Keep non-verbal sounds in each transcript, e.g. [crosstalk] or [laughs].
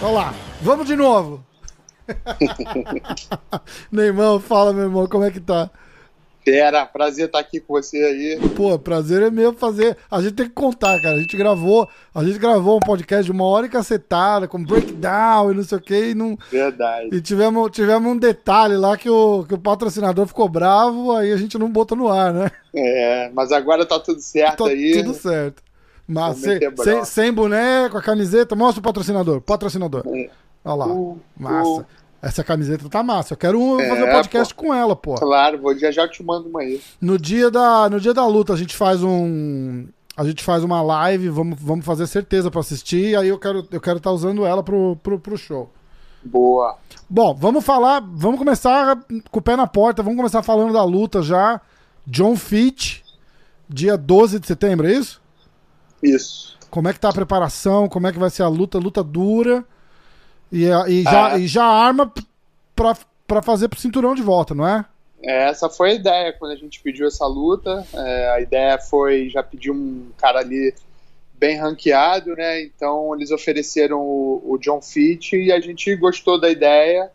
Vamos lá, vamos de novo. [laughs] Neymar, fala, meu irmão, como é que tá? Pera, prazer estar aqui com você aí. Pô, prazer é mesmo fazer. A gente tem que contar, cara. A gente gravou, a gente gravou um podcast de uma hora e cacetada, com breakdown e não sei o que. E não... Verdade. E tivemos, tivemos um detalhe lá que o, que o patrocinador ficou bravo, aí a gente não botou no ar, né? É, mas agora tá tudo certo Tá aí. tudo certo. Mas sem, sem, sem boneco, a camiseta, mostra o patrocinador. Patrocinador. É. Olha lá. Uh, Massa. uh. Essa camiseta tá massa. Eu quero um- É, fazer um podcast com ela, pô. Claro, vou já já te mando uma aí. No dia da, no dia da luta, a gente faz um. A gente faz uma live, vamos, vamos fazer certeza pra assistir, aí eu quero eu quero estar usando ela pro, pro, pro show. Boa. Bom, vamos falar, vamos começar com o pé na porta, vamos começar falando da luta já. John Fitch, dia 12 de setembro, é isso? Isso. Como é que tá a preparação, como é que vai ser a luta, luta dura. E, a- e já, Ah. e já arma pra, pra fazer pro cinturão de volta, não é? É, Essa foi a ideia quando a gente pediu essa luta. É, a ideia foi já pedir um cara ali bem ranqueado, né? Então eles ofereceram o, o John Fitch e a gente gostou da ideia.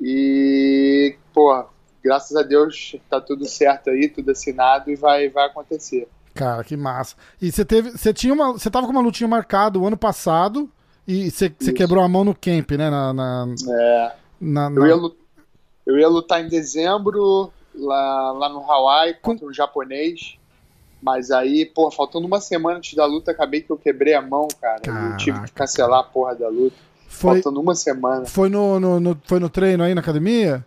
E, pô, graças a Deus tá tudo certo aí, tudo assinado e vai, vai acontecer. Cara, que massa. E você teve. Você tinha uma. Você tava com uma lutinha marcada o ano passado e você quebrou a mão no camp, né? Na. na, É, na- eu, na- ia, lu- eu ia lutar em dezembro lá, lá no Hawaii contra um japonês. Mas aí, pô, faltando uma semana antes da luta, acabei que eu quebrei a mão, cara. Eu tive que cancelar a porra da luta. foi Faltando uma semana. foi no, no, no- foi no treino aí na academia?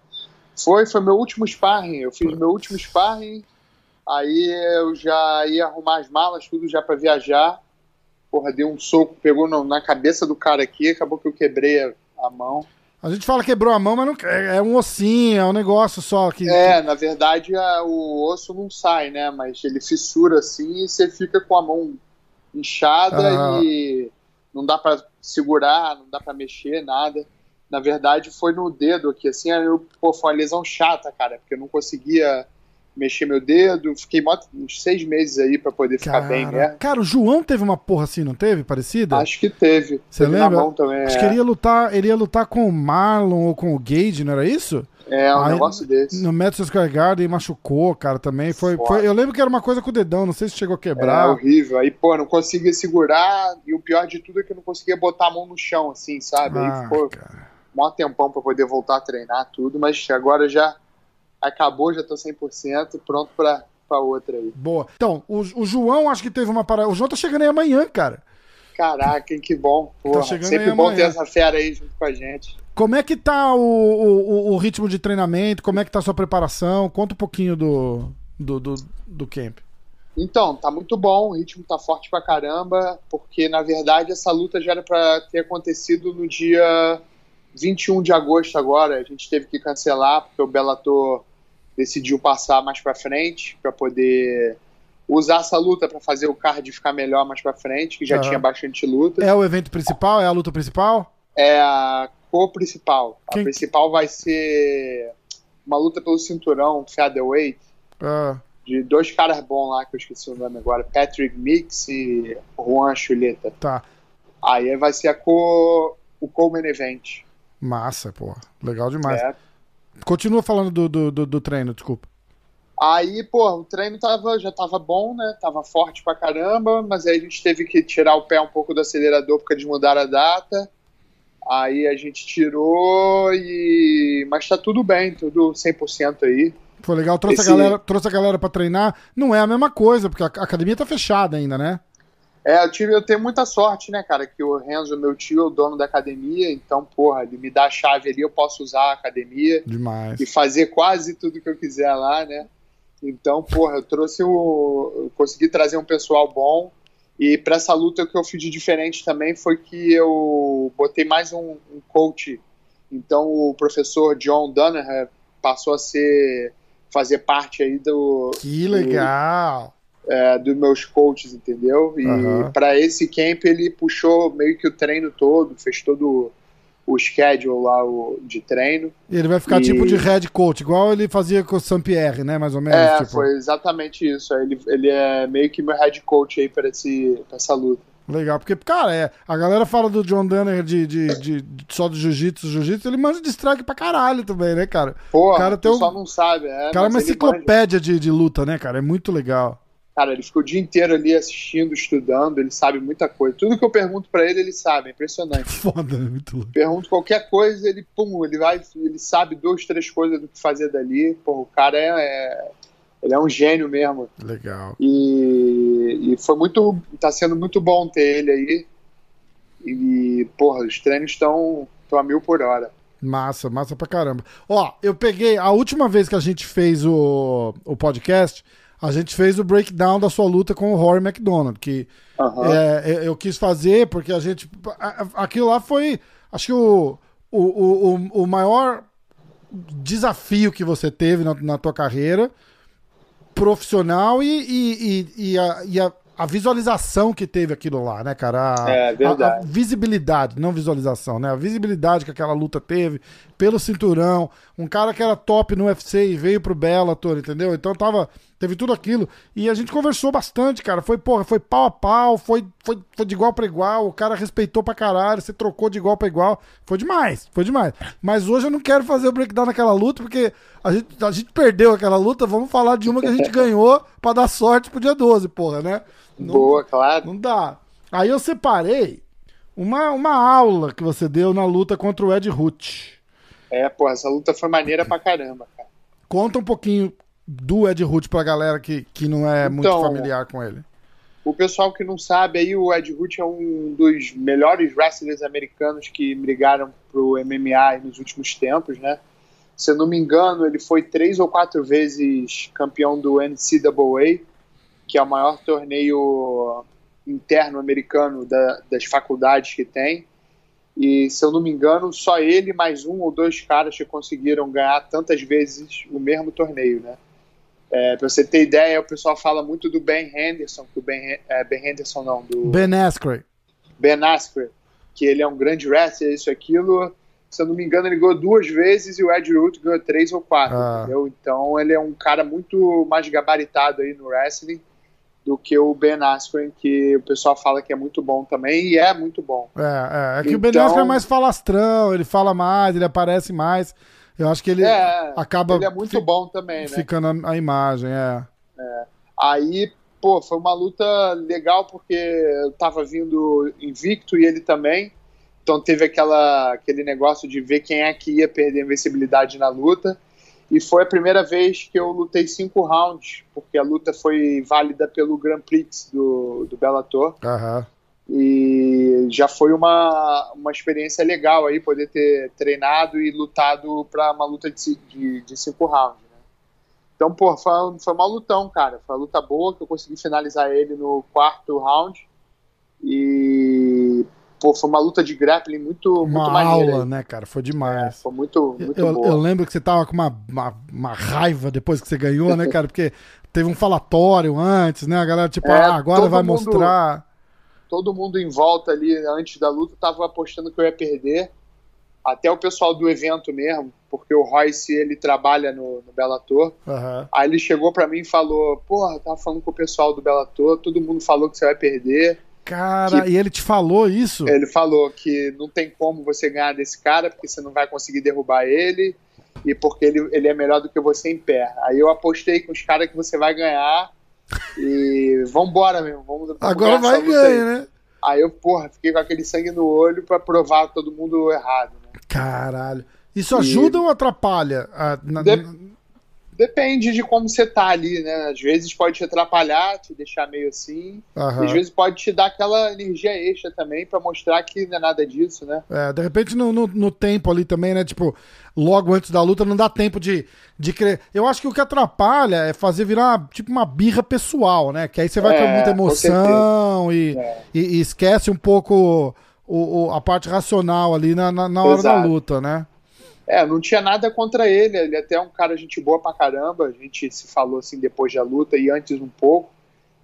Foi, foi meu último sparring. Eu fiz meu último sparring. Aí eu já ia arrumar as malas, tudo já pra viajar. Porra, dei um soco, pegou no- na cabeça do cara aqui, acabou que eu quebrei a, a mão. A gente fala quebrou a mão, mas não é, é um ossinho, é um negócio só que. É, na verdade a- o osso não sai, né? Mas ele fissura assim e você fica com a mão inchada Aham. e não dá pra segurar, não dá pra mexer, nada. Na verdade foi no dedo aqui, assim, eu, pô, foi uma lesão chata, cara, porque eu não conseguia mexer meu dedo, fiquei uns seis meses aí pra poder ficar Cara, bem, né? cara, o João teve uma porra assim, não teve? Parecida? Acho que teve. Você teve lembra? Também, Acho é. que ele ia lutar, ele ia lutar com o Marlon ou com o Gage, não era isso? É, um Aí, negócio desse. No Madison Square Garden machucou, cara, também. Foi, foi- eu lembro que era uma coisa com o dedão, não sei se chegou a É quebrar. horrível. Aí, pô, não conseguia segurar e o pior de tudo é que eu não conseguia botar a mão no chão, assim, sabe? Aí Ah, ficou cara. mó tempão pra poder voltar a treinar tudo, mas agora já acabou, já tô 100% pronto pra, pra outra aí. Boa. Então, o, o João acho que teve uma parada. O João tá chegando aí amanhã, cara. Caraca, que bom. Porra, chegando sempre bom amanhã. ter essa fera aí junto com a gente. Como é que tá o, o, o- o ritmo de treinamento? Como é que tá a sua preparação? Conta um pouquinho do, do, do, do camp. Então, tá muito bom, o ritmo tá forte pra caramba, porque na verdade essa luta já era pra ter acontecido no dia 21 de agosto agora. A gente teve que cancelar porque o Bellator decidiu passar mais pra frente pra poder usar essa luta pra fazer o card ficar melhor mais pra frente, que já Aham. tinha bastante luta. É o evento principal? É a luta principal? É a co-principal. Quem- A principal vai ser uma luta pelo cinturão featherweight Ah, de dois caras bons lá, que eu esqueci o nome agora, Patrick Mix e Juan Chuleta. tá. Aí vai ser a co, o co-main event. Massa, pô. Legal demais. né? Continua falando do, do, do, do treino, desculpa. Aí, pô, o treino tava, já tava bom, né? Tava forte pra caramba, mas aí a gente teve que tirar o pé um pouco do acelerador porque eles mudaram a data. Aí a gente tirou e. Mas tá tudo bem, tudo 100% aí. Foi legal, trouxe, Esse- a galera, trouxe a galera pra treinar. Não é a mesma coisa, porque a a academia tá fechada ainda, né? É, eu, tive, eu tenho muita sorte, né, cara, que o Renzo, meu tio, é o dono da academia, então, porra, ele me dá a chave ali, eu posso usar a academia Demais. e fazer quase tudo que eu quiser lá, né? Então, porra, eu trouxe o. Eu consegui trazer um pessoal bom. E para essa luta o que eu fiz de diferente também foi que eu botei mais um, um coach. Então o professor John Dunham passou a ser fazer parte aí do, Que legal. É, dos meus coaches, entendeu? E Aham. para esse camp ele puxou meio que o treino todo, fez todo o schedule lá o, de treino. E ele vai ficar e... tipo de head coach, igual ele fazia com o Saint-Pierre, né? Mais ou menos. É, tipo... foi exatamente isso. Ele, ele é meio que meu head coach aí para essa luta. Legal, porque, cara, é, a galera fala do John Danner de, de, de, de só do jiu-jitsu, jiu-jitsu, ele manja de strike pra caralho também, né, cara? Pô, o cara tem um, só não sabe. É, o cara é uma enciclopédia de, de luta, né, cara? É muito legal. Cara, ele ficou o dia inteiro ali assistindo, estudando, ele sabe muita coisa. Tudo que eu pergunto para ele, ele sabe, é impressionante. [laughs] Foda, é muito louco. Pergunto qualquer coisa, ele, pum, ele vai, ele sabe duas, três coisas do que fazer dali. Pô, o cara é, é ele é um gênio mesmo. Legal. E, e foi muito, tá sendo muito bom ter ele aí. E, porra, os treinos estão a mil por hora. Massa, massa pra caramba. Ó, eu peguei, a última vez que a gente fez o, o podcast, a gente fez o breakdown da sua luta com o Rory McDonald, que uhum. é, eu quis fazer porque a gente. Aquilo lá foi. Acho que o, o, o, o maior desafio que você teve na, na tua carreira profissional e, e, e, e, a, e a, a, visualização que teve aquilo lá, né, cara? A, é a, visibilidade, não visualização, né? A visibilidade que aquela luta teve pelo cinturão. Um cara que era top no UFC e veio pro Bellator, entendeu? Então tava teve tudo aquilo. E a gente conversou bastante, cara. Foi, porra, foi pau a pau, foi, foi, foi de igual para igual. O cara respeitou pra caralho, você trocou de igual para igual. Foi demais, foi demais. Mas hoje eu não quero fazer o breakdown naquela luta, porque a gente, a gente perdeu aquela luta. Vamos falar de uma que a gente ganhou para dar sorte pro dia 12, porra, né? Não, Boa, claro. Não dá. Aí eu separei uma, uma aula que você deu na luta contra o Ed Root. É, pô, essa luta foi maneira pra caramba, cara. Conta um pouquinho do Ed Root pra galera que, que não é então, muito familiar com ele? O pessoal que não sabe aí, o Ed Root é um dos melhores wrestlers americanos que brigaram pro MMA nos últimos tempos, né? Se eu não me engano, ele foi três ou quatro vezes campeão do NCAA, que é o maior torneio interno americano da, das faculdades que tem. E se eu não me engano, só ele mais um ou dois caras que conseguiram ganhar tantas vezes o mesmo torneio, né? É, pra você ter ideia, o pessoal fala muito do Ben Henderson, que o Ben, é, ben Henderson não, do... Ben Askren. Ben Askren, que ele é um grande wrestler, isso aquilo. Se eu não me engano, ele ganhou duas vezes e o Ed Root ganhou três ou quatro, ah. entendeu? Então ele é um cara muito mais gabaritado aí no wrestling do que o Ben Askren, que o pessoal fala que é muito bom também, e é muito bom. É, é, é que então... o Ben Askren é mais falastrão, ele fala mais, ele aparece mais. Eu acho que ele é, acaba. Ele é muito bom também, né? Ficando a, a imagem, é. é. Aí, pô, foi uma luta legal porque eu tava vindo invicto e ele também. Então teve aquela, aquele negócio de ver quem é que ia perder a invencibilidade na luta. E foi a primeira vez que eu lutei cinco rounds, porque a luta foi válida pelo Grand Prix do, do Bellator. Aham. E já foi uma, uma experiência legal aí poder ter treinado e lutado para uma luta de, de, de cinco rounds. Né? Então, pô, foi, foi uma lutão, cara. Foi uma luta boa que eu consegui finalizar ele no quarto round. E pô, foi uma luta de grappling muito, uma muito maneira. aula, né, cara? Foi demais. É, foi muito, muito eu, boa. Eu lembro que você tava com uma, uma, uma, raiva depois que você ganhou, né, cara? Porque teve um falatório antes, né? A galera, tipo, é, ah, agora vai mundo... mostrar todo mundo em volta ali antes da luta estava apostando que eu ia perder. Até o pessoal do evento mesmo, porque o Royce ele trabalha no, no Bellator. Uhum. Aí ele chegou para mim e falou: Porra, tava falando com o pessoal do Bellator, todo mundo falou que você vai perder. Cara, que... e ele te falou isso? Ele falou que não tem como você ganhar desse cara, porque você não vai conseguir derrubar ele, e porque ele, ele é melhor do que você em pé. Aí eu apostei com os caras que você vai ganhar, e vambora mesmo. Vamos, vamos Agora vai ganhar, né? Aí eu, porra, fiquei com aquele sangue no olho pra provar todo mundo errado. Né? Caralho. Isso ajuda e... ou atrapalha? A, na, de... Depende de como você tá ali, né? Às vezes pode te atrapalhar, te deixar meio assim. Uhum. Às vezes pode te dar aquela energia extra também para mostrar que não é nada disso, né? É, de repente no, no, no, tempo ali também, né? Tipo, logo antes da luta não dá tempo de, de crer. Eu acho que o que atrapalha é fazer virar tipo uma birra pessoal, né? Que aí você vai é, com muita emoção e, é. e, e, esquece um pouco o, o, a parte racional ali na, na, na hora Exato. da luta, né? É, não tinha nada contra ele, ele é até é um cara gente boa pra caramba, a gente se falou assim depois da luta e antes um pouco,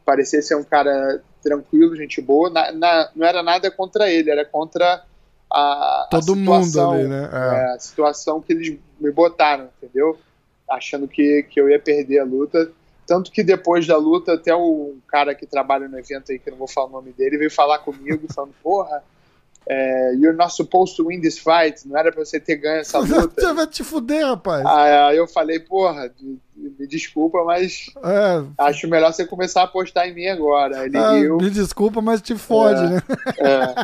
parecia ser um cara tranquilo, gente boa, na, na, não era nada contra ele, era contra a, Todo a mundo situação, ali, né? É. é, a situação que eles me botaram, entendeu? Achando que, que eu ia perder a luta. Tanto que depois da luta, até o cara que trabalha no evento aí, que eu não vou falar o nome dele, veio falar comigo, falando, porra, é, you're not supposed to win this fight, não era pra você ter ganho essa [laughs] Você luta. vai te fuder, rapaz. Aí eu falei, porra, me desculpa, mas É, acho melhor você começar a apostar em mim agora. Ele ah, riu. me desculpa, mas te fode, É. né? É.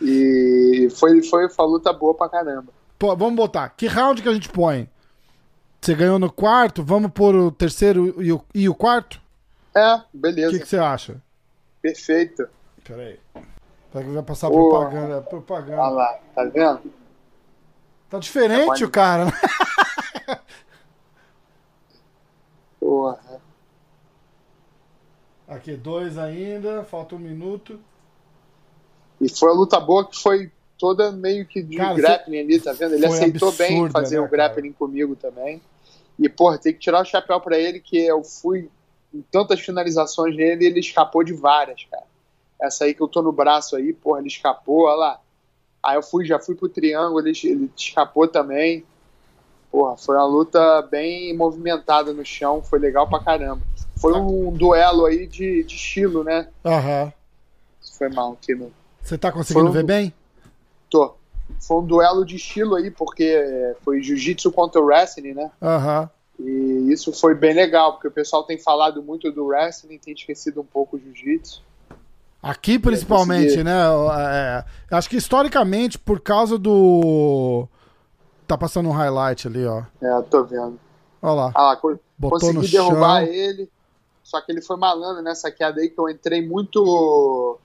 E foi, foi uma luta boa pra caramba. Pô, vamos botar. Que round que a gente põe? Você ganhou no quarto, vamos pôr o terceiro e o, e o quarto? É, O beleza. que, que você acha? Perfeito. Peraí. Será que vai passar Ô. propaganda? Olha Propaganda. lá, tá vendo? Tá diferente Pode- o cara. né? [laughs] Porra. Aqui, dois ainda, falta um minuto. E foi uma luta boa que foi toda meio que de Cara, grappling ali, tá vendo? Ele aceitou bem absurda, fazer né, um grappling comigo também. E, porra, tem que tirar o chapéu pra ele, que eu fui em tantas finalizações nele e ele escapou de várias, cara. Essa aí que eu tô no braço aí, porra, ele escapou, olha lá. Aí eu fui, já fui pro triângulo, ele, ele escapou também. Porra, foi uma luta bem movimentada no chão, foi legal pra caramba. Foi um duelo aí de, de estilo, né? Aham. Foi mal aqui no, Você tá conseguindo um- ver bem? Tô. Foi um duelo de estilo aí, porque é, foi jiu-jitsu contra o wrestling, né? Aham. E isso foi bem legal, porque o pessoal tem falado muito do wrestling, tem esquecido um pouco o jiu-jitsu. Aqui, principalmente, né? é, acho que historicamente, por causa do. Tá passando um highlight ali, ó. É, tô vendo. Olha lá. Ah, Botou consegui no derrubar chão. ele, só que ele foi malandro nessa queda aí, que eu entrei muito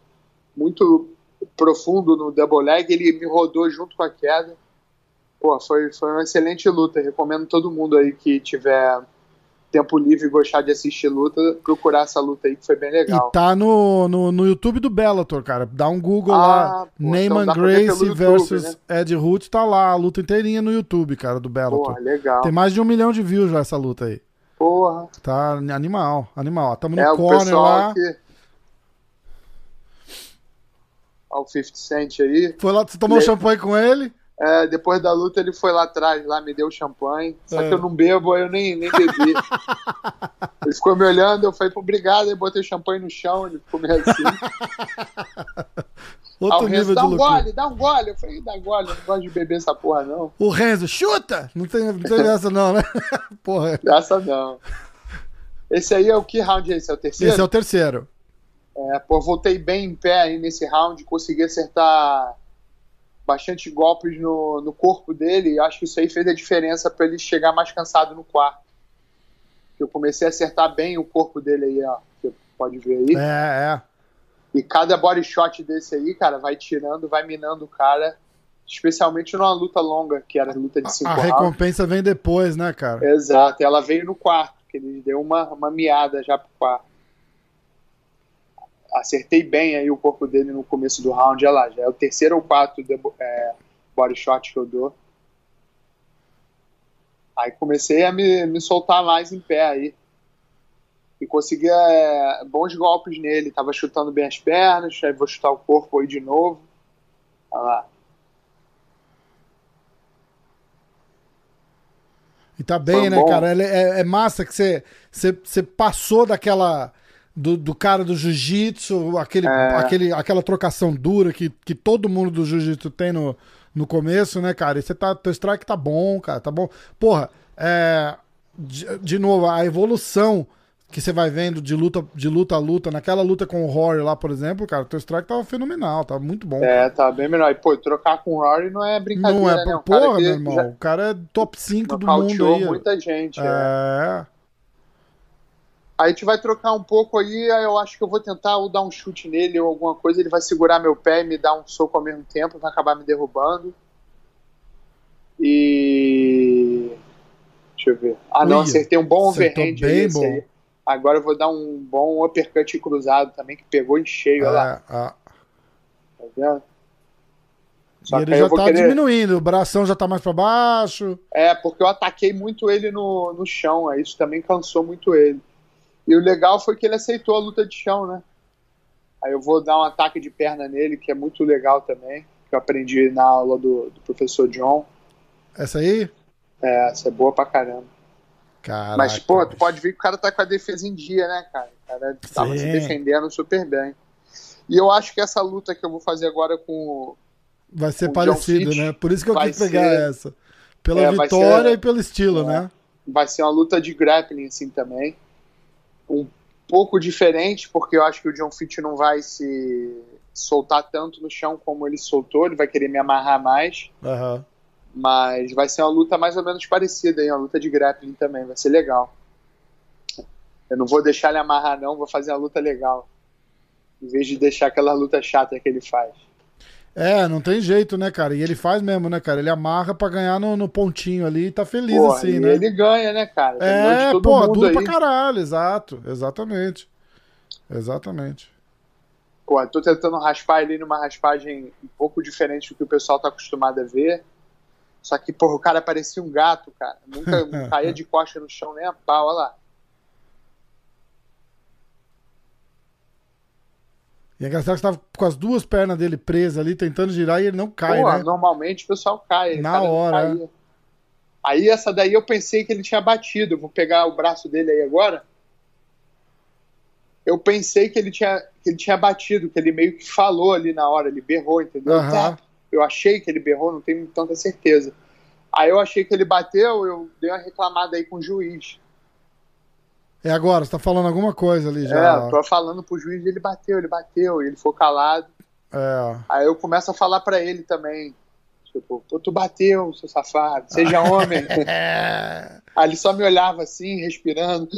muito profundo no double leg, ele me rodou junto com a queda. Pô, foi, foi uma excelente luta. Recomendo todo mundo aí que tiver tempo livre e gostar de assistir luta, procurar essa luta aí que foi bem legal. E tá no, no, no YouTube do Bellator, cara. Dá um Google Ah, lá. pô, Neyman então ver Gracie pelo YouTube, versus né? Ed Root, tá lá. A luta inteirinha no YouTube, cara, do Bellator. Porra, legal. Tem mais de um milhão de views já essa luta aí. Porra. Tá animal, animal. Tamo no É, corner lá. Olha o 50 Cent aí. Foi lá, você tomou Le- champanhe com ele? É, depois da luta ele foi lá atrás, lá me deu champanhe. Só É. que eu não bebo, aí eu nem, nem bebi. [laughs] ele ficou me olhando, eu falei, obrigado, aí botei champanhe no chão, ele ficou meio assim. [laughs] Outro o Renzo, nível dá de um loucura. gole, dá um gole. Eu falei, dá gole, eu não gosto de beber essa porra, não. O Renzo, chuta! Não tem, não tem essa não, né? [laughs] Porra. Essa não. Esse aí é o que round é esse? É o terceiro? Esse é o terceiro. É, pô, voltei bem em pé aí nesse round, consegui acertar bastante golpes no, no corpo dele. e Acho que isso aí fez a diferença para ele chegar mais cansado no quarto. Eu comecei a acertar bem o corpo dele aí, ó. Você pode ver aí. É, é. E cada body shot desse aí, cara, vai tirando, vai minando o cara. Especialmente numa luta longa, que era a luta de cinco A rounds. recompensa vem depois, né, cara? Exato, ela veio no quarto, que ele deu uma, uma miada já pro quarto. Acertei bem aí o corpo dele no começo do round, olha lá, já é o terceiro ou quarto de, é, body shot que eu dou. Aí comecei a me, me soltar mais em pé aí. E consegui é, bons golpes nele. Tava chutando bem as pernas, aí vou chutar o corpo aí de novo. Olha lá. E tá bem, Foi né, bom. cara? É, é massa que você, você, você passou daquela. Do, do cara do jiu-jitsu, aquele, É. aquele, aquela trocação dura que, que todo mundo do jiu-jitsu tem no, no começo, né, cara? E você tá. Teu strike tá bom, cara, tá bom. Porra, é. De, de novo, a evolução que você vai vendo de luta, de luta a luta, naquela luta com o Rory lá, por exemplo, cara, teu strike tava fenomenal, tava muito bom. É, tá bem melhor. E, pô, trocar com o Rory não é brincadeira, Não é, né? Um porra, meu irmão. já O cara é top 5 do mundo aí. muita gente. é. É. Aí a gente vai trocar um pouco aí, eu acho que eu vou tentar ou dar um chute nele ou alguma coisa, ele vai segurar meu pé e me dar um soco ao mesmo tempo, vai acabar me derrubando. E. Deixa eu ver. Ah, não, Ui, acertei um bom overhand bem bom. aí. Agora eu vou dar um bom uppercut cruzado também, que pegou em cheio, olha lá, É, ah. tá vendo? E Só que ele já tá querer- diminuindo, o bração já tá mais pra baixo. É, porque eu ataquei muito ele no, no chão, aí isso também cansou muito ele. E o legal foi que ele aceitou a luta de chão, né? Aí eu vou dar um ataque de perna nele, que é muito legal também. que eu aprendi na aula do, do professor John. Essa aí? É, essa é boa pra caramba. Caraca, Mas, pô, tu pode ver que o cara tá com a defesa em dia, né, cara? O cara tava Sim. se defendendo super bem. E eu acho que essa luta que eu vou fazer agora com Vai ser John parecido, né? Por isso que eu quis pegar ser- essa. Pela É, vitória ser- e pelo estilo, É. né? vai ser uma luta de grappling assim também. Um pouco diferente, porque eu acho que o John Fitch não vai se soltar tanto no chão como ele soltou, ele vai querer me amarrar mais, Aham. mas vai ser uma luta mais ou menos parecida aí, uma luta de grappling também, vai ser legal. Eu não vou deixar ele amarrar não, vou fazer uma luta legal. Em vez de deixar aquela luta chata que ele faz. É, não tem jeito, né, cara? E ele faz mesmo, né, cara? Ele amarra pra ganhar no, no pontinho ali e tá feliz Porra, assim, né? ele ganha, né, cara? É, pô, duro aí. pra caralho, exato. Exatamente. Exatamente. Pô, eu tô tentando raspar ele numa raspagem um pouco diferente do que o pessoal tá acostumado a ver. Só que, porra, o cara parecia um gato, cara. Nunca [laughs] caía de costa no chão nem a pau, olha lá. E é engraçado que você tava com as duas pernas dele presas ali, tentando girar e ele não cai, Pô, né? normalmente o pessoal cai. Na não hora, caía. Aí essa daí eu pensei que ele tinha batido. Eu vou pegar o braço dele aí agora. Eu pensei que ele tinha, que ele tinha batido, que ele meio que falou ali na hora, ele berrou, entendeu? Tá. Eu achei que ele berrou, não tenho tanta certeza. Aí eu achei que ele bateu, eu dei uma reclamada aí com o juiz. É agora, você tá falando alguma coisa ali É, já. eu tô falando pro juiz, ele bateu, ele bateu, e ele ficou calado. É. Aí eu começo a falar pra ele também. Tipo, pô, tu bateu, seu safado, seja homem. [laughs] É. Aí ele só me olhava assim, respirando.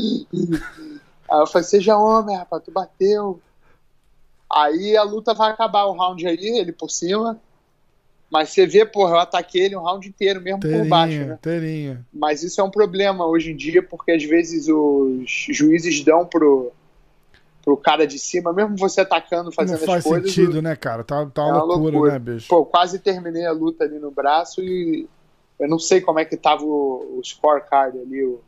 Aí eu falei, seja homem, rapaz, tu bateu. Aí a luta vai acabar o round aí, ele por cima. Mas você vê, porra, eu ataquei ele um round inteiro, mesmo por baixo, né? terinho. Mas isso é um problema hoje em dia, porque às vezes os juízes dão pro, pro cara de cima, mesmo você atacando, Não fazendo faz as coisas. sentido, né, cara? Tá, tá É uma loucura, loucura. né, bicho? Pô, quase terminei a luta ali no braço e eu não sei como é que tava o, o scorecard ali. O...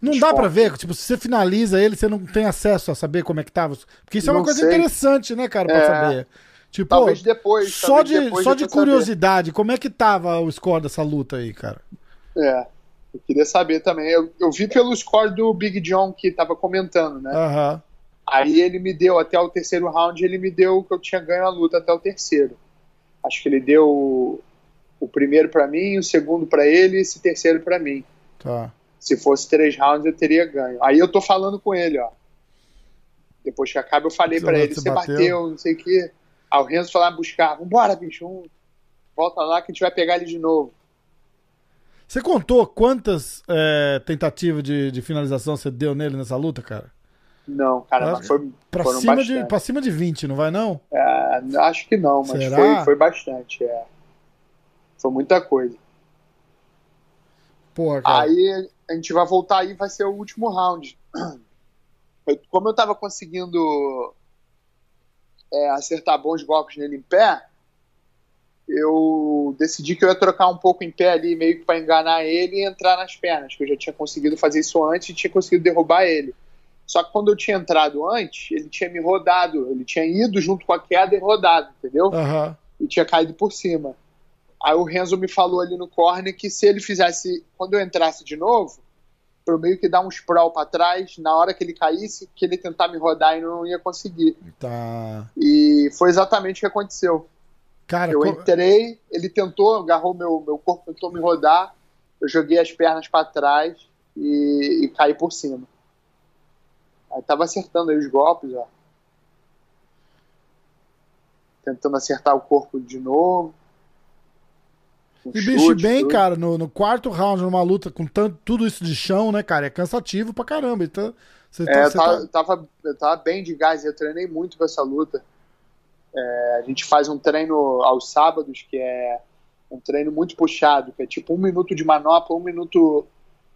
Não dá pra ver, tipo, se você finaliza ele, você não tem acesso a saber como é que tava. Porque isso é uma Não coisa sei. interessante, né, cara, pra É. saber. Tipo, Talvez depois. só talvez de, depois só de quero saber. curiosidade, como é que tava o score dessa luta aí, cara? É, eu queria saber também. Eu, eu vi pelo score do Big John que tava comentando, né? Aham. Aí ele me deu até o terceiro round, ele me deu que eu tinha ganho a luta até o terceiro. Acho que ele deu o, o primeiro pra mim, o segundo pra ele e esse terceiro pra mim. Tá. Se fosse três rounds, eu teria ganho. Aí eu tô falando com ele, ó. Depois que acaba, eu falei pra ele: você você bateu?" bateu, não sei o quê. Aí o Renzo foi lá buscar: vambora, bicho, volta lá que a gente vai pegar ele de novo. Você contou quantas é, tentativas de, de finalização você deu nele nessa luta, cara? Não, cara, mas foi. Pra cima, de, pra cima de 20, não vai não? É, acho que não, mas Será? foi, foi bastante. É. Foi muita coisa. Porra, cara. Aí a gente vai voltar aí, vai ser o último round. Eu- como eu tava conseguindo é, acertar bons golpes nele em pé, eu decidi que eu ia trocar um pouco em pé ali, meio que pra enganar ele e entrar nas pernas, que eu já tinha conseguido fazer isso antes e tinha conseguido derrubar ele. Só que quando eu tinha entrado antes, ele tinha me rodado, ele tinha ido junto com a queda e rodado, entendeu? Aham. e tinha caído por cima. Aí o Renzo me falou ali no corner que se ele fizesse, quando eu entrasse de novo, pra eu meio que dar um sprawl pra trás, na hora que ele caísse, que ele tentar me rodar e não ia conseguir. Tá. E foi exatamente o que aconteceu. Cara, Eu entrei, ele tentou, agarrou meu, meu corpo, tentou me rodar, eu joguei as pernas pra trás e, e caí por cima. Aí tava acertando aí os golpes, ó. Tentando acertar o corpo de novo. Um E bicho, bem, tudo. cara, no, no quarto round, numa luta com tanto, tudo isso de chão, né, cara? É cansativo pra caramba. Então, você É, eu você tava, tava, eu tava bem de gás, eu treinei muito pra essa luta. É, a gente faz um treino aos sábados, que é um treino muito puxado, que é tipo um minuto de manopla, um minuto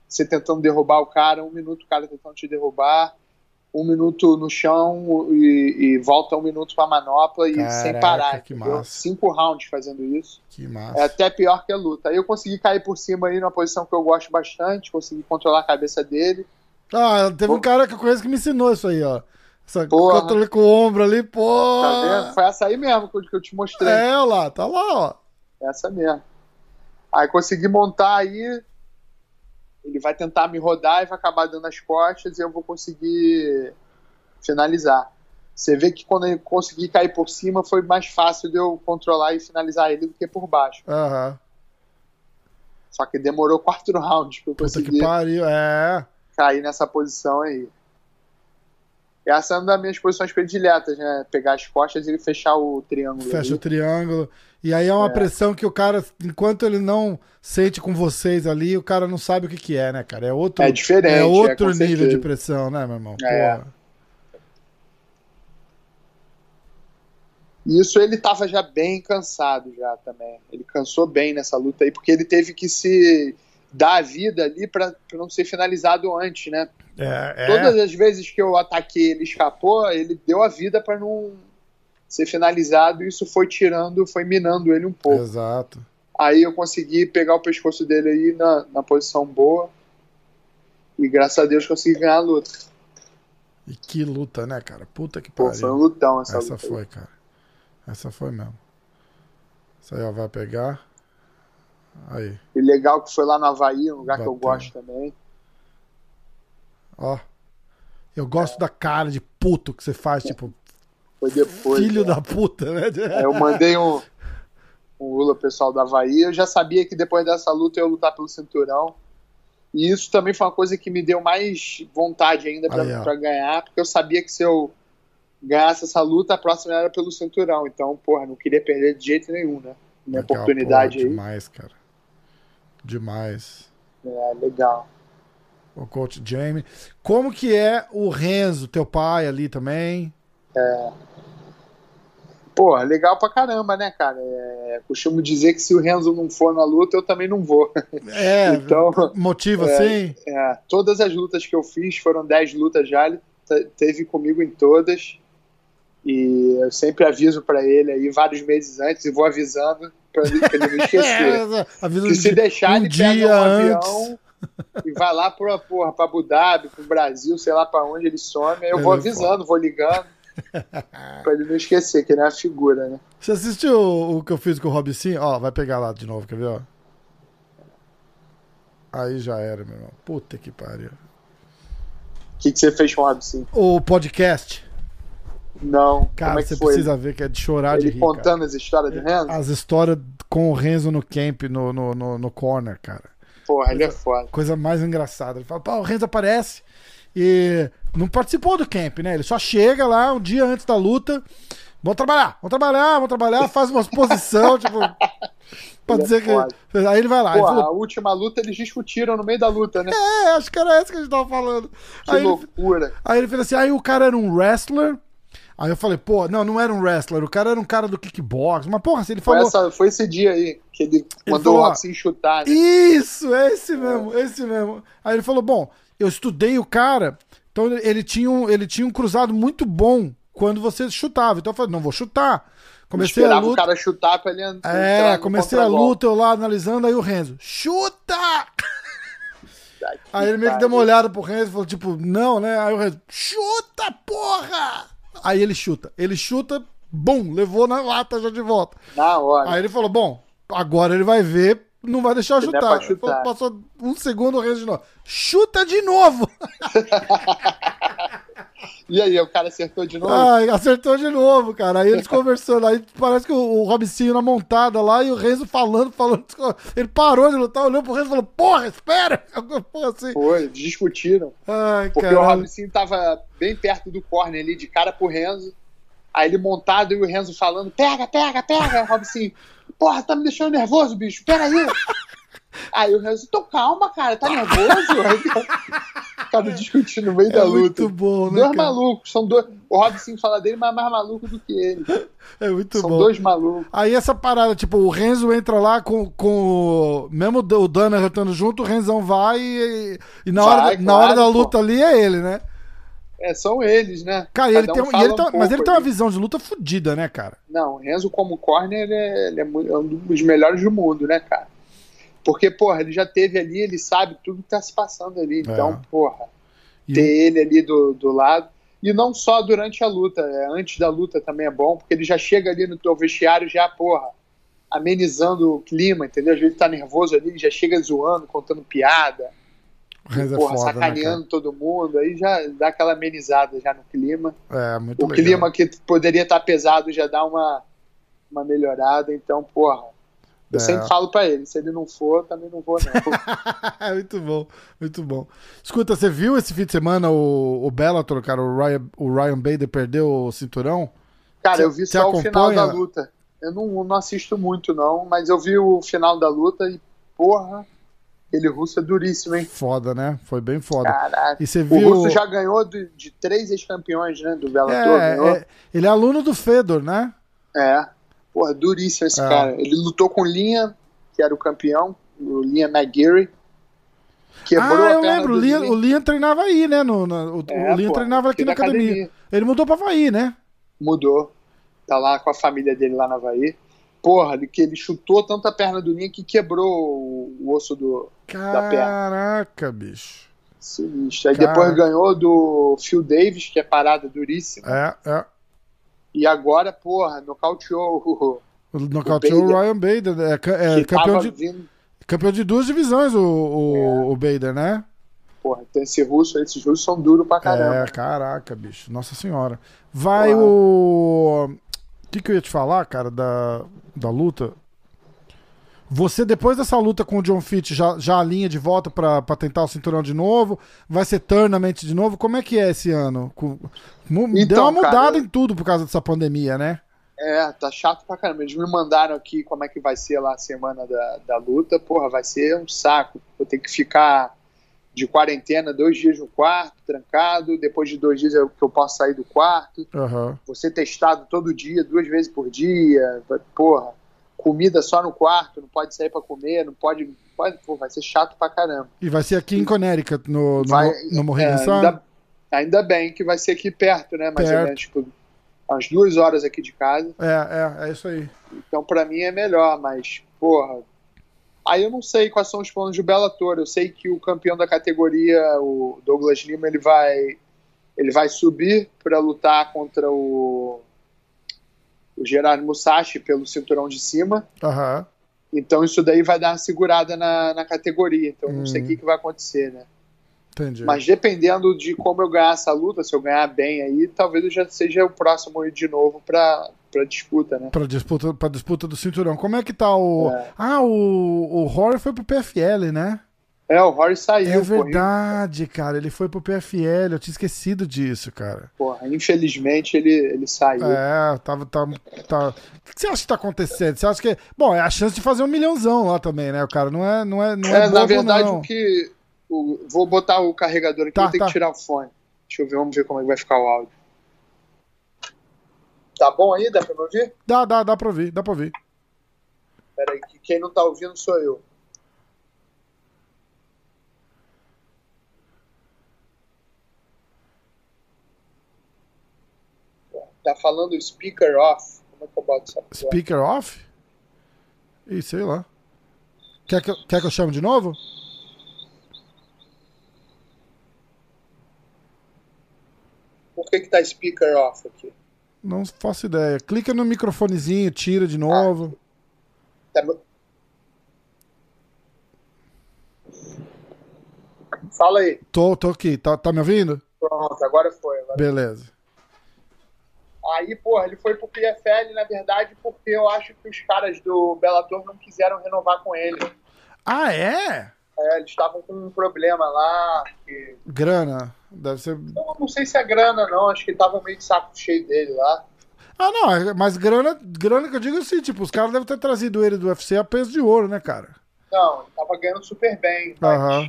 você tentando derrubar o cara, um minuto o cara tentando te derrubar, um minuto no chão e, e volta um minuto pra manopla e sem Caraca, parar. que entendeu? massa. Cinco rounds fazendo isso. Que massa. É até pior que a luta. Aí eu consegui cair por cima aí numa posição que eu gosto bastante, consegui controlar a cabeça dele. Ah, teve um cara que eu conheço que me ensinou isso aí, ó. Essa Porra. controle com o ombro ali, pô. Tá vendo? Foi essa aí mesmo que eu- que eu te mostrei. É, lá, tá lá, ó. Essa mesmo. Aí consegui montar aí. Ele vai tentar me rodar e vai acabar dando as costas e eu vou conseguir finalizar. Você vê que quando eu consegui cair por cima foi mais fácil de eu controlar e finalizar ele do que por baixo. Aham. Só que demorou quatro [laughs] rounds pra eu Puta que conseguir pariu, é. cair nessa posição aí. Essa é uma das minhas posições prediletas, né? Pegar as costas e fechar o triângulo. Fecha o ali. triângulo. E aí é uma pressão que o cara, enquanto ele não sente com vocês ali, o cara não sabe o que, que é, né, cara? É outro, É diferente, é é, outro com nível certeza. de pressão, né, meu irmão? É. Porra. Isso ele tava já bem cansado já também. Ele cansou bem nessa luta aí, porque ele teve que se dar a vida ali pra não ser finalizado antes, né? É, é. Todas as vezes que eu ataquei ele escapou, ele deu a vida pra não ser finalizado e isso foi tirando, foi minando ele um pouco. Exato. Aí eu consegui pegar o pescoço dele aí na, na posição boa e graças a Deus consegui ganhar a luta. E que luta, né, cara? Puta que Pô, pariu. foi um lutão essa, Essa luta. aí. foi, cara. Essa foi mesmo. Essa aí, ó, vai pegar. Aí, E legal que foi lá no Havaí, um lugar que eu Bateu. gosto também. ó. Eu gosto da cara de puto que você faz, tipo, Foi depois. filho né? da puta, né? Aí eu mandei um, um Lula pessoal do Havaí. Eu já sabia que depois dessa luta eu ia lutar pelo cinturão. E isso também foi uma coisa que me deu mais vontade ainda pra ganhar, porque eu sabia que se eu ganhasse essa luta, a próxima era pelo cinturão. Então, porra, não queria perder de jeito nenhum, né? Minha Legal, oportunidade porra, aí. Demais, cara. Demais. É, legal. O coach Jamie. Como que é o Renzo, teu pai ali também? Porra, legal pra caramba, né, cara? É, costumo dizer que se o Renzo não for na luta, eu também não vou. É, [laughs] Então, motiva é, assim? É, todas as lutas que eu fiz, foram 10 lutas já, ele te- teve comigo em todas. E eu sempre aviso pra ele aí vários meses antes e vou avisando pra ele, ele não [laughs] esquecer. É, que se deixar, um ele pega um avião e vai lá pra, porra, pra Abu Dhabi, pro Brasil, sei lá pra onde ele some. Aí eu vou é avisando, vou ligando. [laughs] pra ele não esquecer, que ele é uma figura, né? Você assistiu o, o que eu fiz com o Robicinho? Ó, vai pegar lá de novo, quer ver? Ó. Aí já era, meu irmão. Puta que pariu. O que, que você fez com o Robson? O podcast. Não, Cara, é você foi? precisa ver que é de chorar de ele rir. cara. contando as histórias do Renzo? As histórias com o Renzo no camp, no, no, no, no corner, cara. Porra, ele é foda. Coisa mais engraçada. Ele fala, pô, o Renzo aparece e não participou do camp, né? Ele só chega lá um dia antes da luta. Vamos trabalhar, vamos trabalhar, vamos trabalhar, faz uma exposição, [laughs] tipo. Pra Ele é dizer que. Aí ele vai lá. ele Porra, falou, a última luta eles discutiram no meio da luta, né? é, acho que era essa que a gente tava falando. Que Aí ele, loucura. aí ele fez assim, aí o cara era um wrestler. Aí eu falei, pô, não, não era um wrestler, o cara era um cara do kickbox. Mas, porra, se ele Foi, falou. essa, foi esse dia aí que ele mandou falou, o Robson chutar, né? Isso, é esse mesmo, esse mesmo. Aí ele falou: bom, eu estudei o cara, então ele, tinha um, ele tinha um cruzado muito bom quando você chutava. Então eu falei, não vou chutar. Comecei a Esperava o luta. cara chutar pra ele entrar É, comecei a luta, eu lá analisando, aí o Renzo, chuta! Aí ele meio que deu uma olhada pro Renzo e falou, tipo, não, né? Aí o Renzo, chuta, porra! Aí ele chuta. Ele chuta, bum, levou na lata já de volta. Na hora. Aí ele falou, bom, agora ele vai ver, não vai deixar Se der chutar. chutar. Passou um segundo, o Renzo de novo. Chuta de novo! [laughs] E aí, o cara acertou de novo? Acertou de novo, cara. Aí eles conversando. Aí parece que o, o Robicinho na montada lá e o Renzo falando, falando. [laughs] Ele parou de lutar, olhou pro Renzo e falou: Porra, espera! [laughs] Porra assim. Foi, eles discutiram. Ai, Porque o Robson tava bem perto do corner ali, de cara pro Renzo. Aí ele montado e o Renzo falando: pega, pega, pega. O Robson, porra, tá me deixando nervoso, bicho, pera aí. [laughs] Aí o Renzo, tô calma, cara, tá nervoso? [laughs] Aí cara discutindo no meio É da muito luta. bom, né? Dois cara? malucos, são dois. O Robson fala dele, mas é mais maluco do que ele. É muito são bom. dois malucos. Aí essa parada, tipo, o Renzo entra lá com, com o- mesmo o Dana retando junto, o Renzão vai e, e na, Vai, hora, na claro, hora da pô. luta ali é ele, né? É, são eles, né? Cara, ele tem, um um- fala ele um tem- mas ele tem uma visão de luta fodida, né, cara? Não, o Renzo como corner, ele é, ele é é um dos melhores do mundo, né, cara? Porque, porra, ele já teve ali, ele sabe tudo que tá se passando ali. Então, É. porra, E ter ele ali do, do lado. E não só durante a luta, é, antes da luta também é bom, porque ele já chega ali no teu vestiário já, porra, amenizando o clima, entendeu? Às vezes tá nervoso ali, ele já chega zoando, contando piada, Mas é porra, foda, né, sacaneando todo mundo, aí já dá aquela amenizada já no clima. É, muito o legal. clima que poderia estar pesado já dá uma, uma melhorada, então, porra. Eu É. sempre falo pra ele, se ele não for, também não vou, não. [laughs] muito bom, muito bom. Escuta, você viu esse fim de semana o, o Bellator, cara? O Ryan, o Ryan Bader perdeu o cinturão? Cara, eu vi só o final acompanha? da luta. Eu não, não assisto muito, não, mas eu vi o final da luta e, porra, aquele russo é duríssimo, hein? Foda, né? Foi bem foda. Caraca. E você O viu. russo já ganhou de, de três ex-campeões, né? Do Bellator, é, é, ele é aluno do Fedor, né? É. Porra, duríssimo esse É. cara. Ele lutou com o Linha, que era o campeão, o Linha McGeary. Quebrou ah, eu lembro. O Linha. o Liam treinava aí, né? No, na- o, É, o Liam pô, treinava aqui aqui na na academia. academia. Ele mudou pra Havaí, né? Mudou. Tá lá com a família dele lá na Havaí. Porra, ele- que ele chutou tanto a perna do Linha que quebrou o, o osso do perna. Caraca, bicho. sinistro. Aí Cara. depois ganhou do Phil Davis, que é parada duríssima. É, é. E agora, porra, nocauteou o. O nocauteou o Bader. Ryan Bader. É, ca- é, que campeão, de, vindo. campeão de duas divisões, o, o, É. o Bader, né? Porra, então esse russo, esses russos são duros pra caramba. É, caraca, bicho. Nossa senhora. Vai o. O que, que eu ia te falar, cara, da, da luta? Você, depois dessa luta com o John Fitch, já, já alinha de volta pra, pra tentar o cinturão de novo? Vai ser tournament de novo? Como é que é esse ano? Com- Deu Então, uma mudada cara, em tudo por causa dessa pandemia, né? É, tá chato pra caramba. Eles me mandaram aqui como é que vai ser lá a semana da, da luta. Porra, vai ser um saco. Vou ter que ficar de quarentena dois dias no quarto, trancado. Depois de dois dias é que eu posso sair do quarto. Vou ser testado todo dia, duas vezes por dia. Porra, comida só no quarto, não pode sair pra comer, não pode. pode pô, vai ser chato pra caramba. E vai ser aqui em Connecticut, no, no, Vai- no Mohegan É, ainda, ainda bem que vai ser aqui perto, né? Mais Perto. ou menos, tipo, umas duas horas aqui de casa. É, é, é isso aí. Então, pra mim é melhor, mas, porra. Aí eu não sei quais são os planos de Bellator. Eu sei que o campeão da categoria, o Douglas Lima, ele vai, ele vai subir para lutar contra o, o Gerard Musashi pelo cinturão de cima. Aham. Então isso daí vai dar uma segurada na, na categoria. Então eu não sei o Hum. que, que vai acontecer, né? Entendi. Mas dependendo de como eu ganhar essa luta, se eu ganhar bem aí, talvez eu já seja o próximo de novo pra, pra disputa, né? Pra disputa, pra disputa do cinturão. Como é que tá o. É. Ah, o, o Horry foi pro PFL, né? É, o Rory saiu, É verdade, cara. Ele foi pro PFL. Eu tinha esquecido disso, cara. Porra, infelizmente ele, ele saiu. É, tava. Tá, tá... O que você acha que tá acontecendo? Você acha que. Bom, é a chance de fazer um milhãozão lá também, né? O cara não é. Não é, não é, É, na verdade, não. o que. o- vou botar o carregador aqui, Tá, vou ter tá. que tirar o fone. Deixa eu ver, vamos ver como é que vai ficar o áudio. Tá bom aí? Dá pra me ouvir? Dá, dá, dá pra ouvir, dá pra ouvir. Pera aí, que quem não tá ouvindo sou eu. Tá falando speaker off. Como é que eu boto essa porra? Speaker off? Ih, sei lá. Quer que, eu- quer que eu chame de novo? Por que que tá speaker off aqui? Não faço ideia. Clica no microfonezinho, tira de novo. Tá mo- Fala aí. Tô, tô aqui. Tá, tá me ouvindo? Pronto, agora foi. Agora Beleza. Aí, porra, ele foi pro PFL, na verdade, porque eu acho que os caras do Bellator não quiseram renovar com ele. Ah, é? É, eles estavam com um problema lá. Que... Grana. Deve ser. Eu não sei se é grana, não. Acho que estavam meio de saco cheio dele lá. Ah, não. é- Mas grana, grana que eu digo assim, tipo, os caras devem ter trazido ele do UFC a peso de ouro, né, cara? Não, ele tava ganhando super bem. Mas Aham.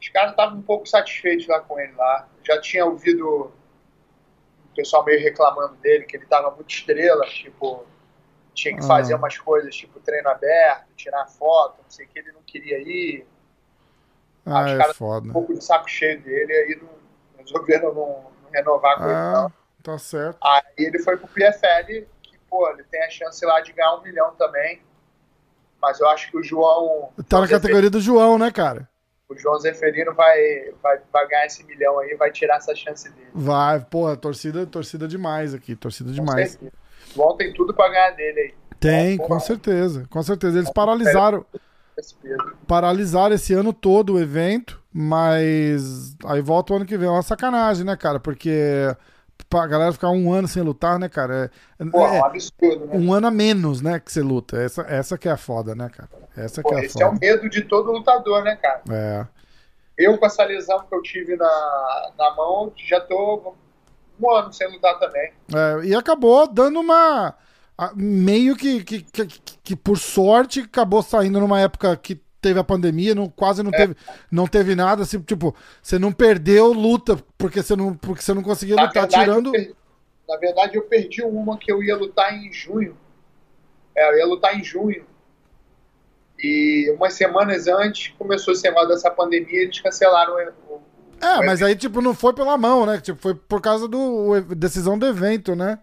os caras estavam um pouco satisfeitos lá com ele lá. Já tinha ouvido o pessoal meio reclamando dele, que ele tava muito estrela, tipo, tinha que Ah. fazer umas coisas, tipo treino aberto, tirar foto, não sei o que, ele não queria ir. Ah, os é caras- foda. um pouco de saco cheio dele, aí não, resolveram não, não renovar com ele, não. Ah, tá certo. Aí ele foi pro PFL, que, pô, ele tem a chance lá de ganhar um milhão também. Mas eu acho que o João. Tá na categoria do João, né, cara? O João Zeferino vai, vai, vai ganhar esse milhão aí, vai tirar essa chance dele. Vai, porra, torcida, torcida demais aqui, torcida demais. O João tem tudo pra ganhar dele aí. Tem, com certeza, com certeza. Eles paralisaram paralisaram esse ano todo o evento, mas aí volta o ano que vem. É uma sacanagem, né, cara? Porque a galera ficar um ano sem lutar, né, cara? É, Pô, é um absurdo, né? Um ano a menos, né, que você luta. Essa, essa que é a foda, né, cara? Essa Pô, que é a esse foda. é o medo de todo lutador, né, cara? É. Eu, com essa lesão que eu tive na, na mão, já tô um ano sem lutar também. É, e acabou dando uma. Meio que, que, que, que, por sorte, acabou saindo numa época que teve a pandemia, não, quase não, é. teve, não teve nada, assim, tipo, você não perdeu luta porque você não, porque você não conseguia na lutar verdade, tirando. Na verdade, eu perdi uma que eu ia lutar em junho. É, eu ia lutar em junho. E umas semanas antes começou esse negócio dessa pandemia e eles cancelaram o. o é, mas aí, tipo, não foi pela mão, né? Tipo, foi por causa do decisão do evento, né?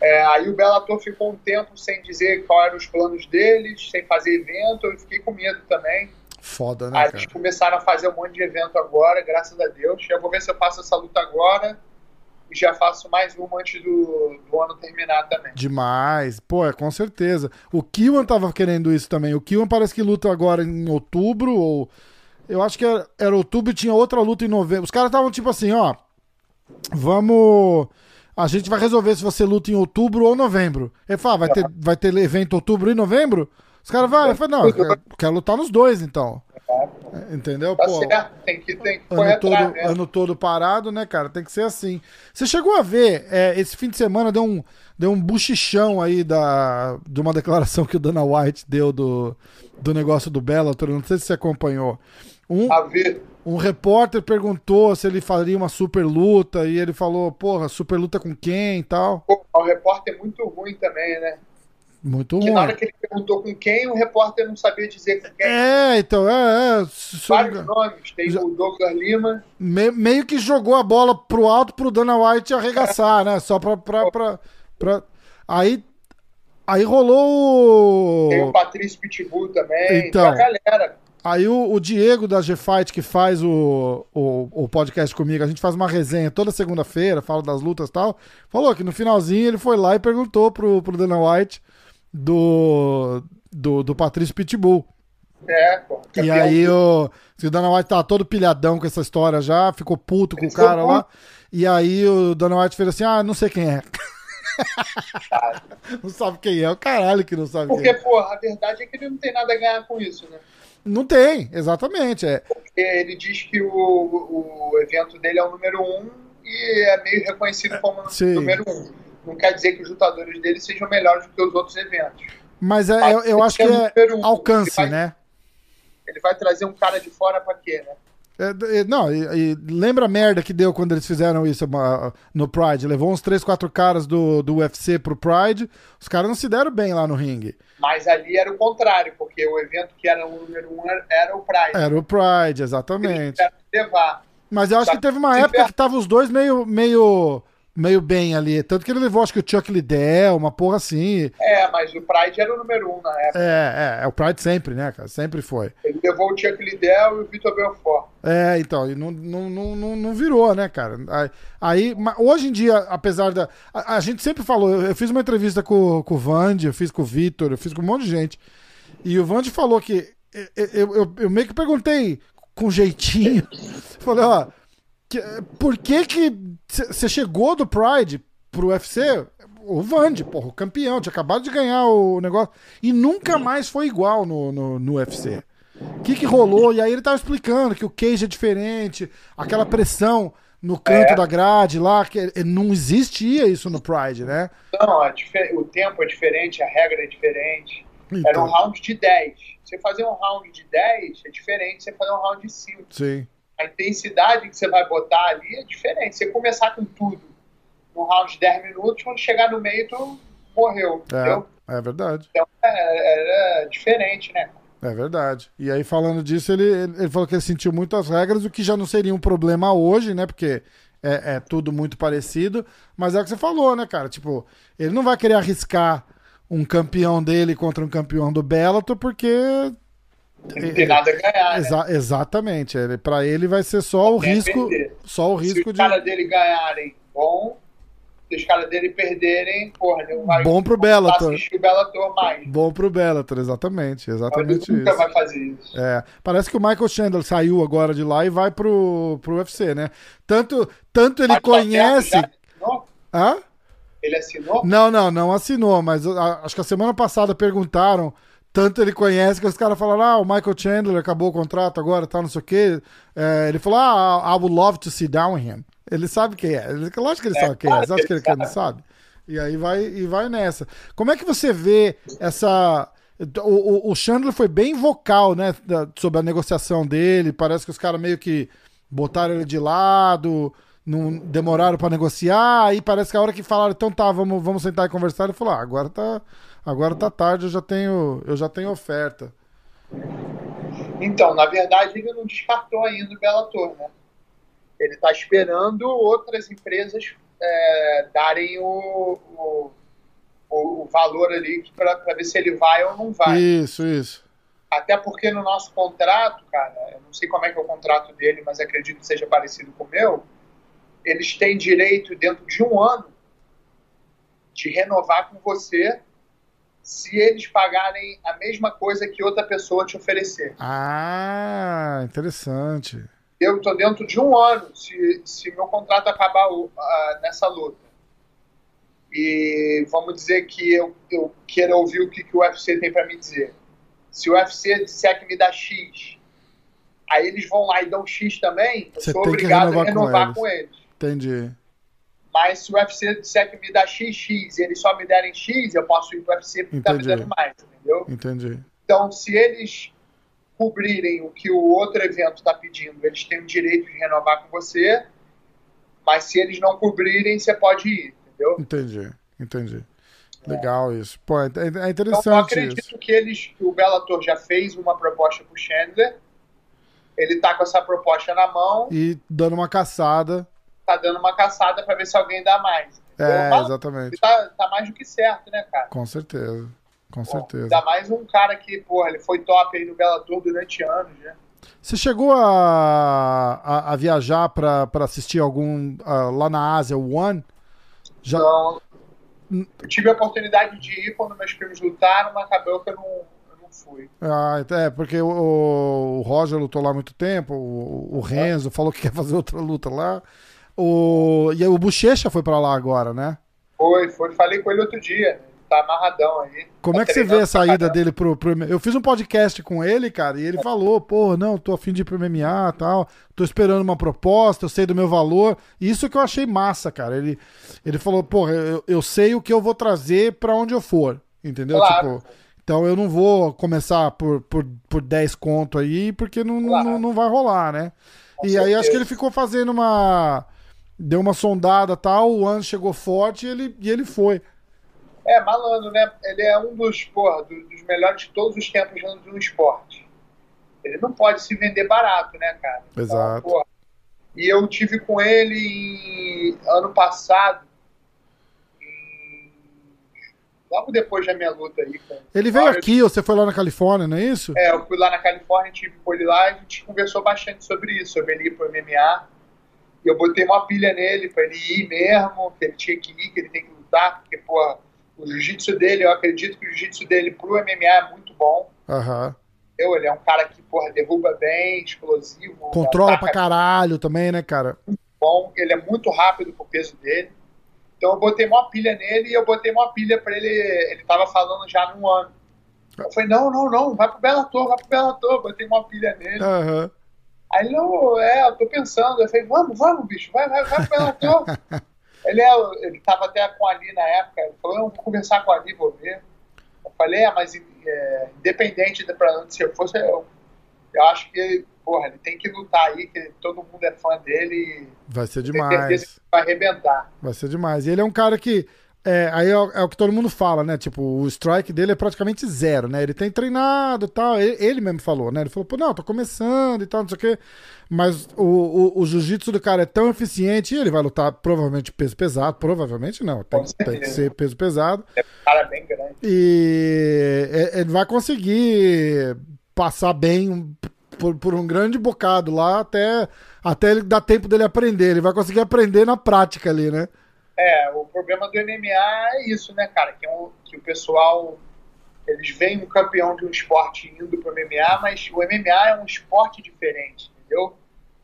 É, aí o Bellator ficou um tempo sem dizer qual eram os planos deles, sem fazer evento, eu fiquei com medo também. Foda, né? Aí cara? eles começaram a fazer um monte de evento agora, graças a Deus. Eu vou ver se eu faço essa luta agora e já faço mais uma antes do, do ano terminar também. Demais. Pô, é, com certeza. O Kiwan tava querendo isso também. O Kiwan parece que luta agora em outubro, ou. Eu acho que era, era outubro e tinha outra luta em novembro. Os caras estavam tipo assim, ó. Vamos a gente vai resolver se você luta em outubro ou novembro. Ele fala, vai ter, vai ter evento outubro e novembro? Os caras vão, eu não, eu quero, quero lutar nos dois, então. Entendeu? Tá Pô, tem que, tem que ano, todo, atrás, né? ano todo parado, né, cara? Tem que ser assim. Você chegou a ver, é, esse fim de semana deu um, deu um buchichão aí da, de uma declaração que o Dana White deu do, do negócio do Bellator, não sei se você acompanhou. Um, a ver. Um repórter perguntou se ele faria uma super luta e ele falou, porra, super luta com quem e tal. Pô, o repórter é muito ruim também, né? Muito Porque ruim. na hora que ele perguntou com quem, o repórter não sabia dizer com quem. É, então, é. é Vários nomes. Tem Já... o Douglas Lima. Me, meio que jogou a bola pro alto pro Dana White arregaçar, né? Só pra, pra, pra, pra. Aí. Aí rolou. Tem o Patrício Pitbull também. Então. a galera. Aí o, o, Diego da G-Fight, que faz o, o, o, podcast comigo, a gente faz uma resenha toda segunda-feira, fala das lutas e tal, falou que no finalzinho ele foi lá e perguntou pro, pro Dana White do, do, do Patrício Pitbull. É, pô. E aí o, o Dana White tava todo pilhadão com essa história já, ficou puto com ele o cara lá. E aí o Dana White fez assim, ah, não sei quem é. [laughs] não sabe quem é, o caralho que não sabe Porque, quem é. Porque, porra, a verdade é que ele não tem nada a ganhar com isso, né? Não tem, exatamente. É. Porque ele diz que o, o evento dele é o número um e é meio reconhecido como o número um. Não quer dizer que os lutadores dele sejam melhores do que os outros eventos. Mas, é, eu, eu acho que é um. alcance, ele vai, né? Ele vai trazer um cara de fora pra quê, né? É, não, e, e, lembra a merda que deu quando eles fizeram isso no Pride? Levou uns 3, 4 caras do, do UFC pro Pride, os caras não se deram bem lá no ringue. Mas ali era o contrário, porque o evento que era o número 1 um era o Pride. Era o Pride, exatamente. levar. Mas eu acho que teve uma época que tava os dois meio, meio meio bem ali. Tanto que ele levou, acho que o Chuck Liddell, uma porra assim. É, mas o Pride era o número um na época. É, é, é o Pride sempre, né, cara? Sempre foi. Ele levou o Chuck Liddell e o Vitor Belfort. É, então, e não, não, não, não, virou, né, cara? Aí, hoje em dia, apesar da. A, a gente sempre falou, eu fiz uma entrevista com, com o Vande, eu fiz com o Vitor, eu fiz com um monte de gente. E o Vande falou que. Eu, eu, eu meio que perguntei com jeitinho. [laughs] Falei, ó por que que você chegou do Pride pro UFC? O Vande, porra, o campeão, tinha acabado de ganhar o negócio. E nunca mais foi igual no, no, no UFC. O que, que rolou? E aí ele tava explicando que o cage é diferente, aquela pressão no canto é. da grade lá, que não existia isso no Pride, né? Não, o tempo é diferente, a regra é diferente. Então. Era um round de 10. Você fazer um round de 10 é diferente de você fazer um round de 5. Sim a intensidade que você vai botar ali é diferente. Você começar com tudo no round de 10 minutos, quando chegar no meio, tu morreu. É, entendeu? é verdade. Então era diferente, né? É verdade. E aí, falando disso, ele, ele falou que ele sentiu muitas regras, o que já não seria um problema hoje, né? Porque é, é, tudo muito parecido. Mas é o que você falou, né, cara? Tipo, ele não vai querer arriscar um campeão dele contra um campeão do Bellator, porque não tem nada a ganhar. Exa né? Exatamente. Pra ele vai ser só o risco. Perder. Só o risco Se os de. caras dele ganharem, bom. Se os caras dele perderem, porra, não vai Bom pro Bellator. o Bellator mais. Bom pro Bellator, exatamente. Exatamente Ele nunca vai fazer isso. É, parece que o Michael Chandler saiu agora de lá e vai pro, pro UFC, né? Tanto, tanto ele Mas tá conhece. certo? Hã? Ele assinou? Não, não, não assinou, mas a- acho que a semana passada perguntaram. Tanto ele conhece que os caras falaram: ah, o Michael Chandler acabou o contrato agora, tá, não sei o quê. É, ele falou: ah, I would love to sit down with him. Ele sabe quem é. Ele, lógico que ele É, sabe quem é. Você acha que ele, ele que ele não sabe? E aí vai, e vai nessa. Como é que você vê essa. O, o, o Chandler foi bem vocal, né? da- sobre a negociação dele. Parece que os caras meio que botaram ele de lado, não demoraram pra negociar. Aí parece que a hora que falaram, então tá, vamos, vamos sentar e conversar, ele falou: ah, agora tá, agora tá tarde, eu já tenho, eu já tenho oferta. Então, na verdade, ele não descartou ainda o Bellator, né? Ele está esperando outras empresas é, darem o, o, o- valor ali para ver se ele vai ou não vai. Isso, isso. Até porque no nosso contrato, cara, eu não sei como é que é o contrato dele, mas acredito que seja parecido com o meu, eles têm direito, dentro de um ano, de renovar com você se eles pagarem a mesma coisa que outra pessoa te oferecer. Ah, interessante. Eu estou dentro de um ano, se, se meu contrato acabar ah, nessa luta. E vamos dizer que eu, eu queira ouvir o que, que o UFC tem para me dizer. Se o UFC disser que me dá X, aí eles vão lá e dão X também, eu Você sou tem que obrigado renovar a com renovar eles. com eles. Entendi. Mas se o UFC disser que me dá XX e eles só me derem X, eu posso ir para o UFC porque está me dando mais, entendeu? Entendi. Então, se eles cobrirem o que o outro evento está pedindo, eles têm o direito de renovar com você, mas se eles não cobrirem, você pode ir, entendeu? Entendi. Entendi. Legal isso. Pô, é, é Então, eu interessante acredito isso. que eles, que o Bellator já fez uma proposta para o Chandler, ele tá com essa proposta na mão, E dando uma caçada. Tá dando uma caçada para ver se alguém dá mais. É, Mas exatamente. tá, tá mais do que certo, né, cara? Com certeza. Com Pô, certeza. Ainda mais um cara que, porra, ele foi top aí no Bellator durante anos, né? Você chegou a, a, a viajar pra pra assistir algum ah, lá na Ásia, o One? Já, Então, eu tive a oportunidade de ir quando meus primos lutaram, mas acabou que eu não, não fui. Ah, é, porque o, o Roger lutou lá há muito tempo, o, o Renzo falou que quer fazer outra luta lá. O, e o Bochecha foi pra lá agora, né? Foi, foi, falei com ele outro dia. Tá amarradão aí. Como Tá é que você vê pra ida caramba. dele pro, pro. Eu fiz um podcast com ele, cara, e ele falou: pô, não, tô afim de ir pro MMA e tal, tô esperando uma proposta, eu sei do meu valor. Isso que eu achei massa, cara. Ele, ele falou: pô, eu, eu sei o que eu vou trazer pra onde eu for, entendeu? Claro. Tipo, então eu não vou começar por, por, por 10 conto aí, porque não, Claro. não, não vai rolar, né? Com e aí acho que certeza. ele ficou fazendo uma. Deu uma sondada tal, o One chegou forte e ele, e ele foi. É, malandro, né? Ele é um dos, porra, do- dos melhores de todos os tempos no, esporte. Ele não pode se vender barato, né, cara? Então, Exato. porra, e eu tive com ele em- ano passado, em- logo depois da minha luta aí. Com, Ele veio aqui, você foi lá na Califórnia, não é isso? É, eu fui lá na Califórnia, tive com ele lá, a gente conversou bastante sobre isso, sobre ele ir pro MMA. E eu botei uma pilha nele pra ele ir mesmo, que ele tinha que ir, que ele tem que lutar, porque, pô, o jiu-jitsu dele, eu acredito que o jiu-jitsu dele pro MMA é muito bom. Aham. entendeu? Ele é um cara que, porra, derruba bem, explosivo. Controla pra caralho também, né, cara? bom, ele é muito rápido pro peso dele. Então eu botei uma pilha nele e eu botei uma pilha pra ele. Ele tava falando já num ano. Eu falei, não, não, não, vai pro Bellator, vai pro Bellator. Botei uma pilha nele. Aham. Aí ele, não, é, eu tô pensando. Eu falei, vamos, vamos, bicho, vai, vai, vai pro Bellator. [laughs] ele, é, ele tava até com a Ali na época. Ele falou, eu vou conversar com a Ali, vou ver. Eu falei, é, mas é, independente de pra onde você fosse, eu, eu acho que, porra, ele tem que lutar aí, que todo mundo é fã dele Vai ser demais. vai arrebentar. Vai ser demais. E ele é um cara que. É, aí é, o- é o que todo mundo fala, né? Tipo, o strike dele é praticamente zero, né? Ele tem treinado e tal. Ele, ele mesmo falou, né? Ele falou, pô, não, tô começando e tal, não sei o quê. Mas o, o, o jiu-jitsu do cara é tão eficiente e ele vai lutar provavelmente peso pesado. Provavelmente não. Tem, tem que ser peso pesado. É um cara bem grande. E é- ele vai conseguir passar bem por, por um grande bocado lá até, até ele dar tempo dele aprender. Ele vai conseguir aprender na prática ali, né? É, o problema do MMA é isso, né, cara? Que, é um, que o pessoal. Eles veem um campeão de um esporte indo pro MMA, mas o MMA é um esporte diferente, entendeu?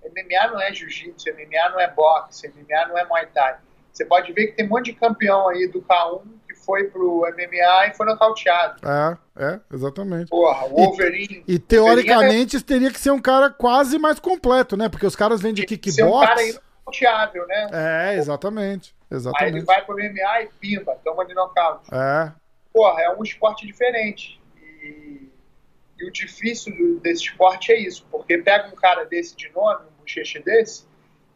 MMA não é jiu-jitsu, MMA não é boxe, MMA não é muay thai. Você pode ver que tem um monte de campeão aí do K1 que foi pro MMA e foi nocauteado. É, é, exatamente. Porra, o Wolverine. E, e teoricamente é... teria que ser um cara quase mais completo, né? Porque os caras vêm de kickbox. Um cara inocauteável, né? É, exatamente. exatamente. Aí ele vai pro MMA e pimba, toma de nocaute. É. Porra, é um esporte diferente. E, e o difícil desse esporte é isso, porque pega um cara desse de nome, um bocheche desse,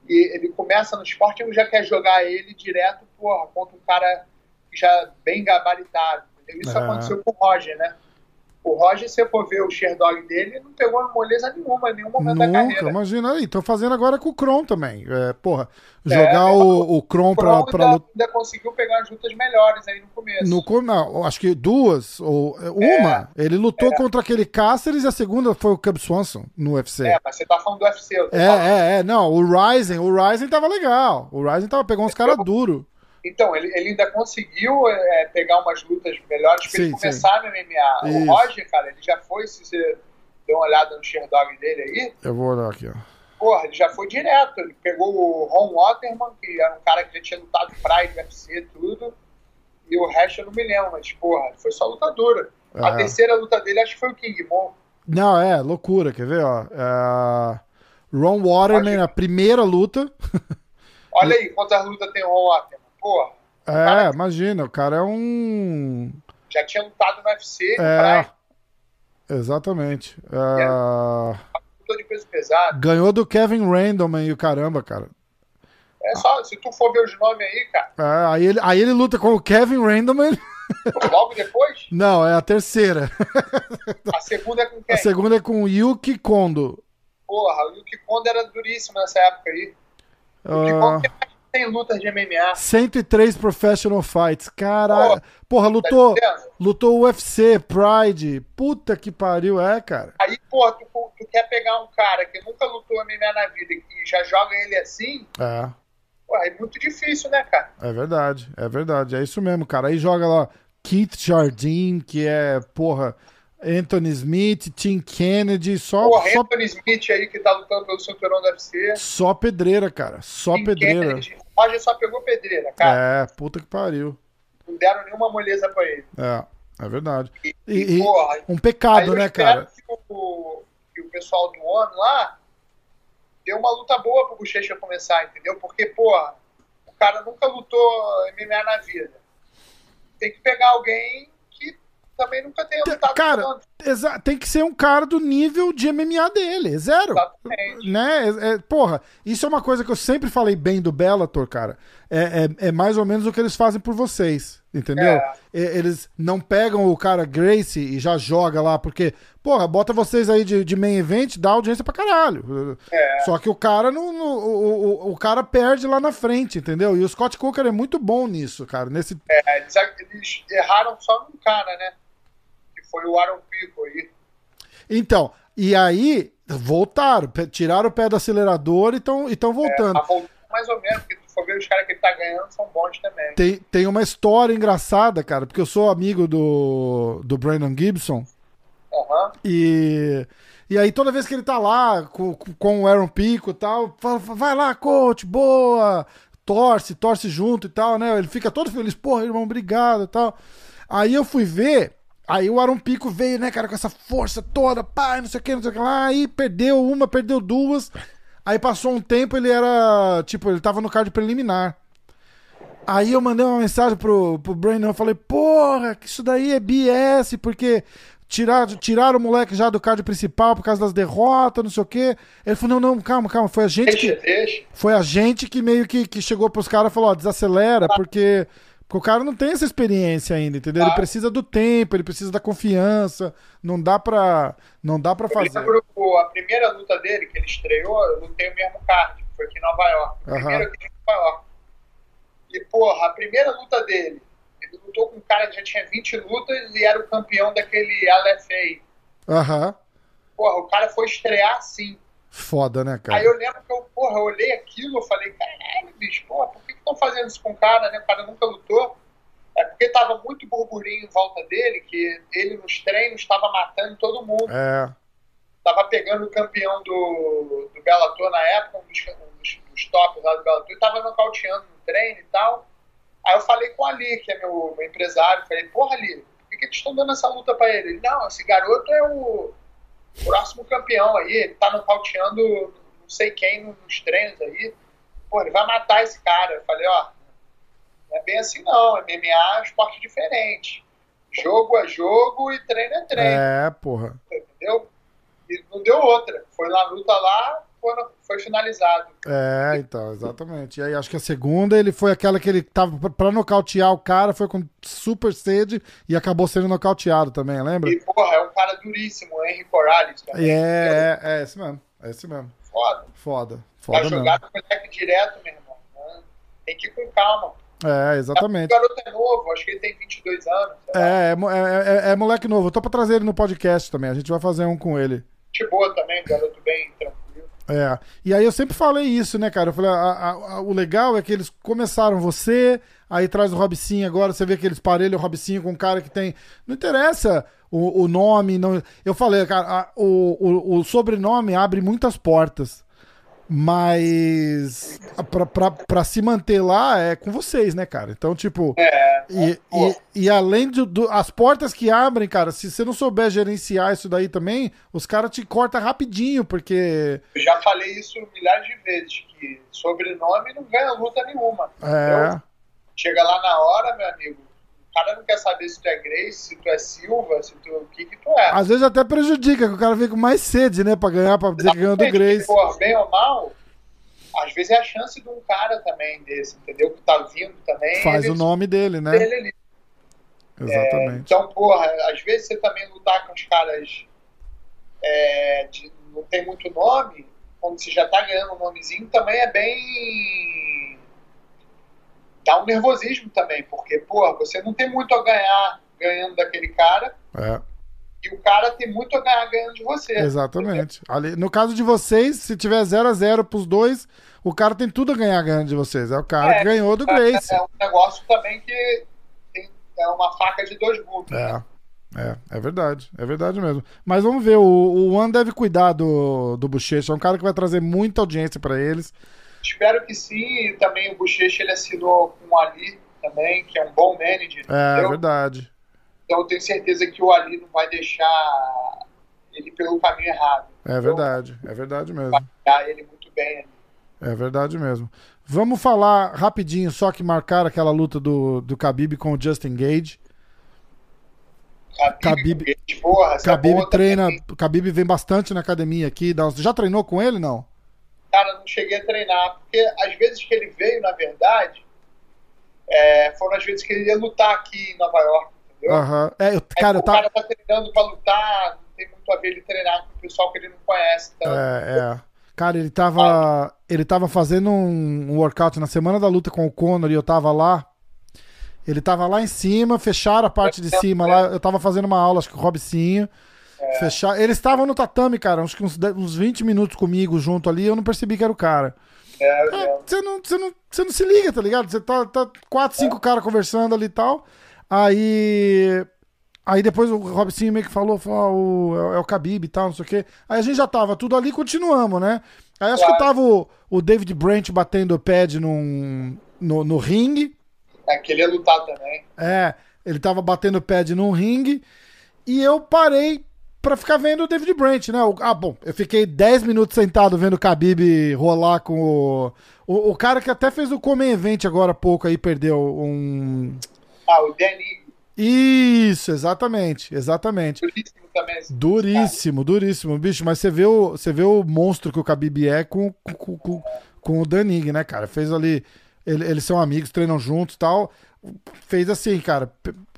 e ele começa no esporte e já quer jogar ele direto, porra, contra um cara já bem gabaritado. Isso é. aconteceu com o Roger, né? O Roger, se eu for ver o Sherdog dele, não pegou moleza nenhuma, em nenhum momento Nunca, da carreira. imagina aí. Estão fazendo agora com o Kron também. É, porra, é, jogar é, o, o Kron pra, pra ainda, ainda conseguiu pegar as lutas melhores aí no começo. No, não, acho que duas, ou uma. É, ele lutou é. contra aquele Cáceres e a segunda foi o Cub Swanson no UFC. É, mas você tá falando do UFC. É, é, é. Não, o Ryzen, o Ryzen tava legal. O Ryzen tava pegando uns caras duros. Então, ele, ele ainda conseguiu é, pegar umas lutas melhores para ele começar sim. no MMA. Isso. O Roger, cara, ele já foi, se você der uma olhada no Sherdog dele aí. Eu vou olhar aqui, ó. Porra, ele já foi direto. Ele pegou o Ron Waterman, que era um cara que já tinha lutado Pride, UFC, tudo. E o resto eu não me lembro, mas, porra, foi só luta dura. É. A terceira luta dele acho que foi o King Mon. Não, é, loucura, quer ver, ó. É... Ron Waterman, a primeira luta. Olha [laughs] aí quantas lutas tem o Ron Waterman. Porra. É, cara, imagina, o cara é um. Já tinha lutado no UFC, é, Exatamente. É... é de peso pesado. Ganhou do Kevin Randleman e o caramba, cara. É só, se tu for ver os nomes aí, cara. É, aí, ele, aí ele luta com o Kevin Randleman. Logo depois? [laughs] Não, é a terceira. A segunda é com quem? A segunda é com o Yuki Kondo. Porra, o Yuki Kondo era duríssimo nessa época aí. O Yuki uh... Kondo tem lutas de MMA. 103 professional fights. Caralho. Porra, lutou, tá lutou UFC, Pride. Puta que pariu, é, cara. Aí, pô, tu, tu, quer pegar um cara que nunca lutou MMA na vida e já joga ele assim? É. Pô, é muito difícil, né, cara? É verdade, é verdade. É isso mesmo, cara. Aí joga lá Keith Jardine, que é, porra, Anthony Smith, Tim Kennedy, só. Porra, só... Anthony Smith aí que tá lutando pelo cinturão do UFC. Só pedreira, cara. Só Tim pedreira. Kennedy. Roger só pegou pedreira, cara. É, puta que pariu. Não deram nenhuma moleza pra ele. É, é verdade. E, e, e porra, um pecado, né, cara? Que o, que o pessoal do ONU lá deu uma luta boa pro Bochecha começar, entendeu? Porque, porra, o cara nunca lutou MMA na vida. Tem que pegar alguém também nunca tenha lutado Cara, tem que ser um cara do nível de MMA dele, é zero. Exatamente. Né? É, é, porra, isso é uma coisa que eu sempre falei bem do Bellator, cara. É, é, é mais ou menos o que eles fazem por vocês, entendeu? É. Eles não pegam o cara Gracie e já joga lá, porque, porra, bota vocês aí de, de main event, dá audiência pra caralho. É. Só que o cara não, o, o, o, cara perde lá na frente, entendeu? E o Scott Cooker é muito bom nisso, cara. Nesse... É, eles, eles erraram só num cara, né? Foi o Aaron Pico aí. Então, e aí voltaram, tiraram o pé do acelerador e estão voltando. É, tá mais ou menos, porque tu for ver os caras que ele tá ganhando são bons também. Tem, tem uma história engraçada, cara, porque eu sou amigo do, do Brandon Gibson. Uhum. E. E aí, toda vez que ele tá lá com, com o Aaron Pico e tal, fala, vai lá, coach, boa, torce, torce junto e tal, né? Ele fica todo feliz, porra, irmão, obrigado e tal. Aí eu fui ver, Aí o Aaron Pico veio, né, cara, com essa força toda, pá, não sei o que, não sei o que lá, aí perdeu uma, perdeu duas. Aí passou um tempo, ele era, tipo, ele tava no card preliminar. Aí eu mandei uma mensagem pro, pro Brandon, eu falei, porra, que isso daí é BS, porque tiraram, tiraram o moleque já do card principal por causa das derrotas, não sei o quê. Ele falou, não, não, calma, calma, foi a gente que... Foi a gente que meio que, que chegou pros caras e falou, ó, desacelera, porque porque o cara não tem essa experiência ainda, entendeu? Ele precisa do tempo, ele precisa da confiança. Não dá pra, não dá pra fazer. Lembro, a primeira luta dele, que ele estreou, eu lutei o mesmo card, que foi aqui em Nova York. A primeira aqui em Nova York. E, porra, a primeira luta dele, ele lutou com um cara que já tinha 20 lutas e era o campeão daquele LFA. Aham. porra, o cara foi estrear assim. Foda, né, cara? Aí eu lembro que eu, porra, eu olhei aquilo, eu falei, caralho, bicho, porra, por estão fazendo isso com o cara, né? O cara nunca lutou. É porque tava muito burburinho em volta dele, que ele nos treinos estava matando todo mundo. É. Tava pegando o campeão do, do Bellator na época, um dos, um dos, dos tops lá do Bellator, e tava nocauteando no treino e tal. Aí eu falei com o Ali, que é meu, meu empresário, falei, porra, Ali, por que eles estão dando essa luta pra ele? Ele, não, esse garoto é o próximo campeão aí, ele tá nocauteando não sei quem nos treinos aí. Pô, ele vai matar esse cara. Eu falei, ó, não é bem assim não, MMA é um esporte diferente. Jogo é jogo e treino é treino. É, porra. Entendeu? E não deu outra. Foi na luta lá, foi, finalizado. É, então, exatamente. E aí acho que a segunda ele foi aquela que ele tava pra nocautear o cara, foi com super sede e acabou sendo nocauteado também, lembra? E, porra, é um cara duríssimo, o Henry Corrales também. É, é, é esse mesmo. É esse mesmo. Foda. Foda. Foda mesmo. jogar com o moleque direto, meu irmão. né? Tem que ir com calma. É, exatamente. O garoto é novo, acho que ele tem 22 anos. É, é, é, é- é moleque novo. Eu tô pra trazer ele no podcast também. A gente vai fazer um com ele. Gente boa também, garoto bem tranquilo. É. E aí eu sempre falei isso, né, cara? Eu falei, a- a- a- o legal é que eles começaram você, aí traz o Robicinho agora, você vê que eles parelham o Robicinho com um cara que tem. Não interessa o, o nome. Não... Eu falei, cara, o, o, o sobrenome abre muitas portas. Mas pra, pra, pra se manter lá é com vocês, né, cara? Então, tipo. É, E, e, e além de do, as portas que abrem, cara, se você não souber gerenciar isso daí também, os caras te cortam rapidinho, porque. eu já falei isso milhares de vezes, que sobrenome não ganha luta nenhuma. É. Chega lá na hora, meu amigo, o cara não quer saber se tu é Grace, se tu é Silva, se tu, o que que tu é. Às vezes até prejudica, que o cara vem com mais sede, né, pra ganhar, pra dizer que ganhou do Grace. Pô, bem ou mal, às vezes é a chance de um cara também desse, entendeu? Que tá vindo também. Faz ele- o nome dele, né? dele ali. Exatamente. Então, porra, às vezes você também lutar com os caras é, de, não tem muito nome, quando você já tá ganhando um nomezinho, também é bem. Dá um nervosismo também, porque, porra, você não tem muito a ganhar ganhando daquele cara, É, e o cara tem muito a ganhar ganhando de você. exatamente. Ali, no caso de vocês, se tiver 0 a 0 pros dois, o cara tem tudo a ganhar ganhando de vocês. É o cara É, que ganhou do Grace. É um negócio também que tem, é uma faca de dois gumes. né? É. É, é verdade, é verdade mesmo. Mas vamos ver, o, o One deve cuidar do, do Bochecha, é um cara que vai trazer muita audiência pra eles. Espero que sim. E também o Bochecha ele assinou com o Ali também, que é um bom manager. É, entendeu? verdade. Então eu tenho certeza que o Ali não vai deixar ele pelo caminho errado. É verdade, é verdade mesmo. Vai ele muito bem ali. É verdade mesmo. Vamos falar rapidinho, só que marcar aquela luta do, do Khabib com o Justin Gage. Khabib, Khabib- Khabib porra, treina, também. Khabib vem bastante na academia aqui. dá Já treinou com ele, não? Cara, não cheguei a treinar, porque às vezes que ele veio, na verdade, é, foram as vezes que ele ia lutar aqui em Nova York, entendeu? Aham. É, eu, cara, eu o tava... cara tá treinando pra lutar, não tem muito a ver ele treinar com o pessoal que ele não conhece. Então, É, é. Cara, ele tava. Ele tava fazendo um, um workout na semana da luta com o Conor e eu tava lá. Ele tava lá em cima, fecharam a parte de cima lá. Eu tava fazendo uma aula, acho que o Robicinho. Fechar... Eles estavam no tatame, cara, acho que uns, 10 uns 20 minutos comigo junto ali. Eu não percebi que era o cara. é, É, é, Você não, você não, você não se liga, tá ligado? Você tá, tá quatro, cinco caras conversando ali e tal. Aí. Aí depois o Robicinho meio que falou, falou ah, o, é o- é Khabib e tal, não sei o quê. Aí a gente já tava tudo ali e continuamos, né? Aí acho que Claro. tava o, o David Brent batendo o pad num, no, no ringue. é que ele ia lutar também. É, ele tava batendo o pad num ringue. E eu parei pra ficar vendo o David Brent, né? Ah, bom, eu fiquei 10 minutos sentado vendo o Khabib rolar com o, o. o cara que até fez o Come Event agora há pouco aí, perdeu um. Ah, o Danny, Isso, exatamente, exatamente. duríssimo também. esse Duríssimo, duríssimo, bicho. Mas você vê o, você vê o monstro que o Khabib é com, com, com, com o Danig, né, cara? Fez ali. ele- eles são amigos, treinam juntos e tal. Fez assim, cara,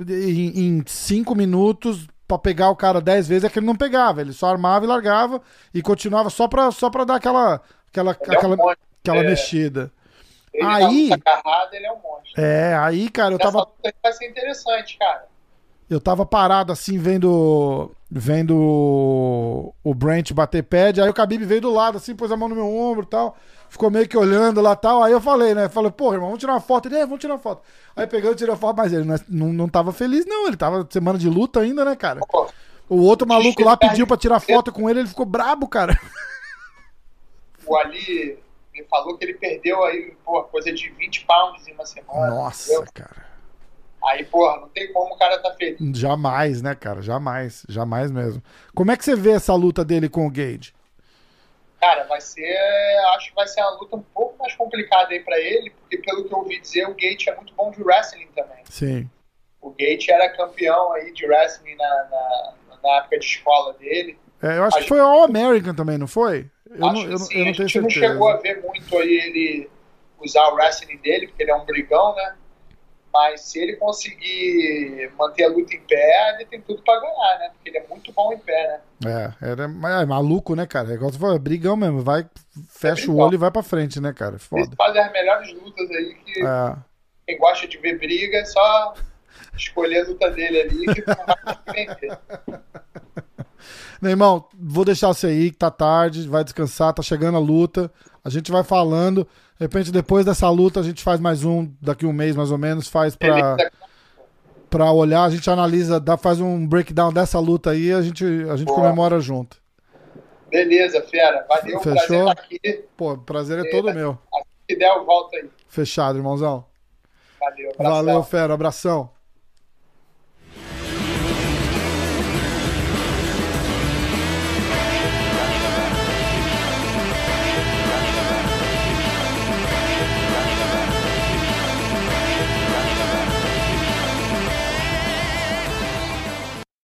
em, em cinco minutos pra pegar o cara dez vezes é que ele não pegava. Ele só armava e largava e continuava só pra, só pra dar aquela, aquela, Ele é um aquela, aquela É. mexida. Ele Aí- agarrada, ele é um monstro. É, aí, cara, eu Essa tava vai ser interessante, cara. Eu tava parado assim, vendo vendo o, o Brent bater pad, aí o Khabib veio do lado, assim, pôs a mão no meu ombro e tal, ficou meio que olhando lá e tal, aí eu falei, né, falei, pô, irmão, vamos tirar uma foto, ele, é, vamos tirar uma foto. Aí peguei e tirei a foto, mas ele não, é, não, não tava feliz não, ele tava semana de luta ainda, né, cara? O outro maluco lá pediu pra tirar foto com ele, ele ficou brabo, cara. O Ali me falou que ele perdeu aí, pô, coisa de 20 pounds em uma semana. Nossa, entendeu? cara. Aí, porra, não tem como o cara tá feliz. Jamais, né, cara? Jamais. Jamais mesmo. Como é que você vê essa luta dele com o Gage? Cara, vai ser. Acho que vai ser uma luta um pouco mais complicada aí pra ele, porque pelo que eu ouvi dizer, o Gate é muito bom de wrestling também. Sim. O Gate era campeão aí de wrestling na, na, na época de escola dele. É, eu acho a que gente... foi All American também, não foi? Eu acho não, eu, sim. eu não tenho a gente certeza. não chegou a ver muito aí ele usar o wrestling dele, porque ele é um brigão, né? Mas se ele conseguir manter a luta em pé, ele tem tudo para ganhar, né? Porque ele é muito bom em pé, né? É, era é maluco, né, cara? É igual você falou, é brigão mesmo. Vai, fecha é o olho e vai pra frente, né, cara? Foda. Eles fazem as melhores lutas aí que é. quem gosta de ver briga é só escolher a luta dele ali que vai vencer. [laughs] Meu irmão, vou deixar você aí, que tá tarde, vai descansar, tá chegando a luta. A gente vai falando. De repente, depois dessa luta, a gente faz mais um, daqui um mês mais ou menos, faz pra, pra olhar, a gente analisa, dá, faz um breakdown dessa luta aí a gente, a gente comemora junto. Beleza, fera. Valeu, Fechou? prazer estar aqui. Pô, prazer é todo meu. Se der, eu volto aí. Fechado, irmãozão. Valeu, abração. Valeu, fera. Abração.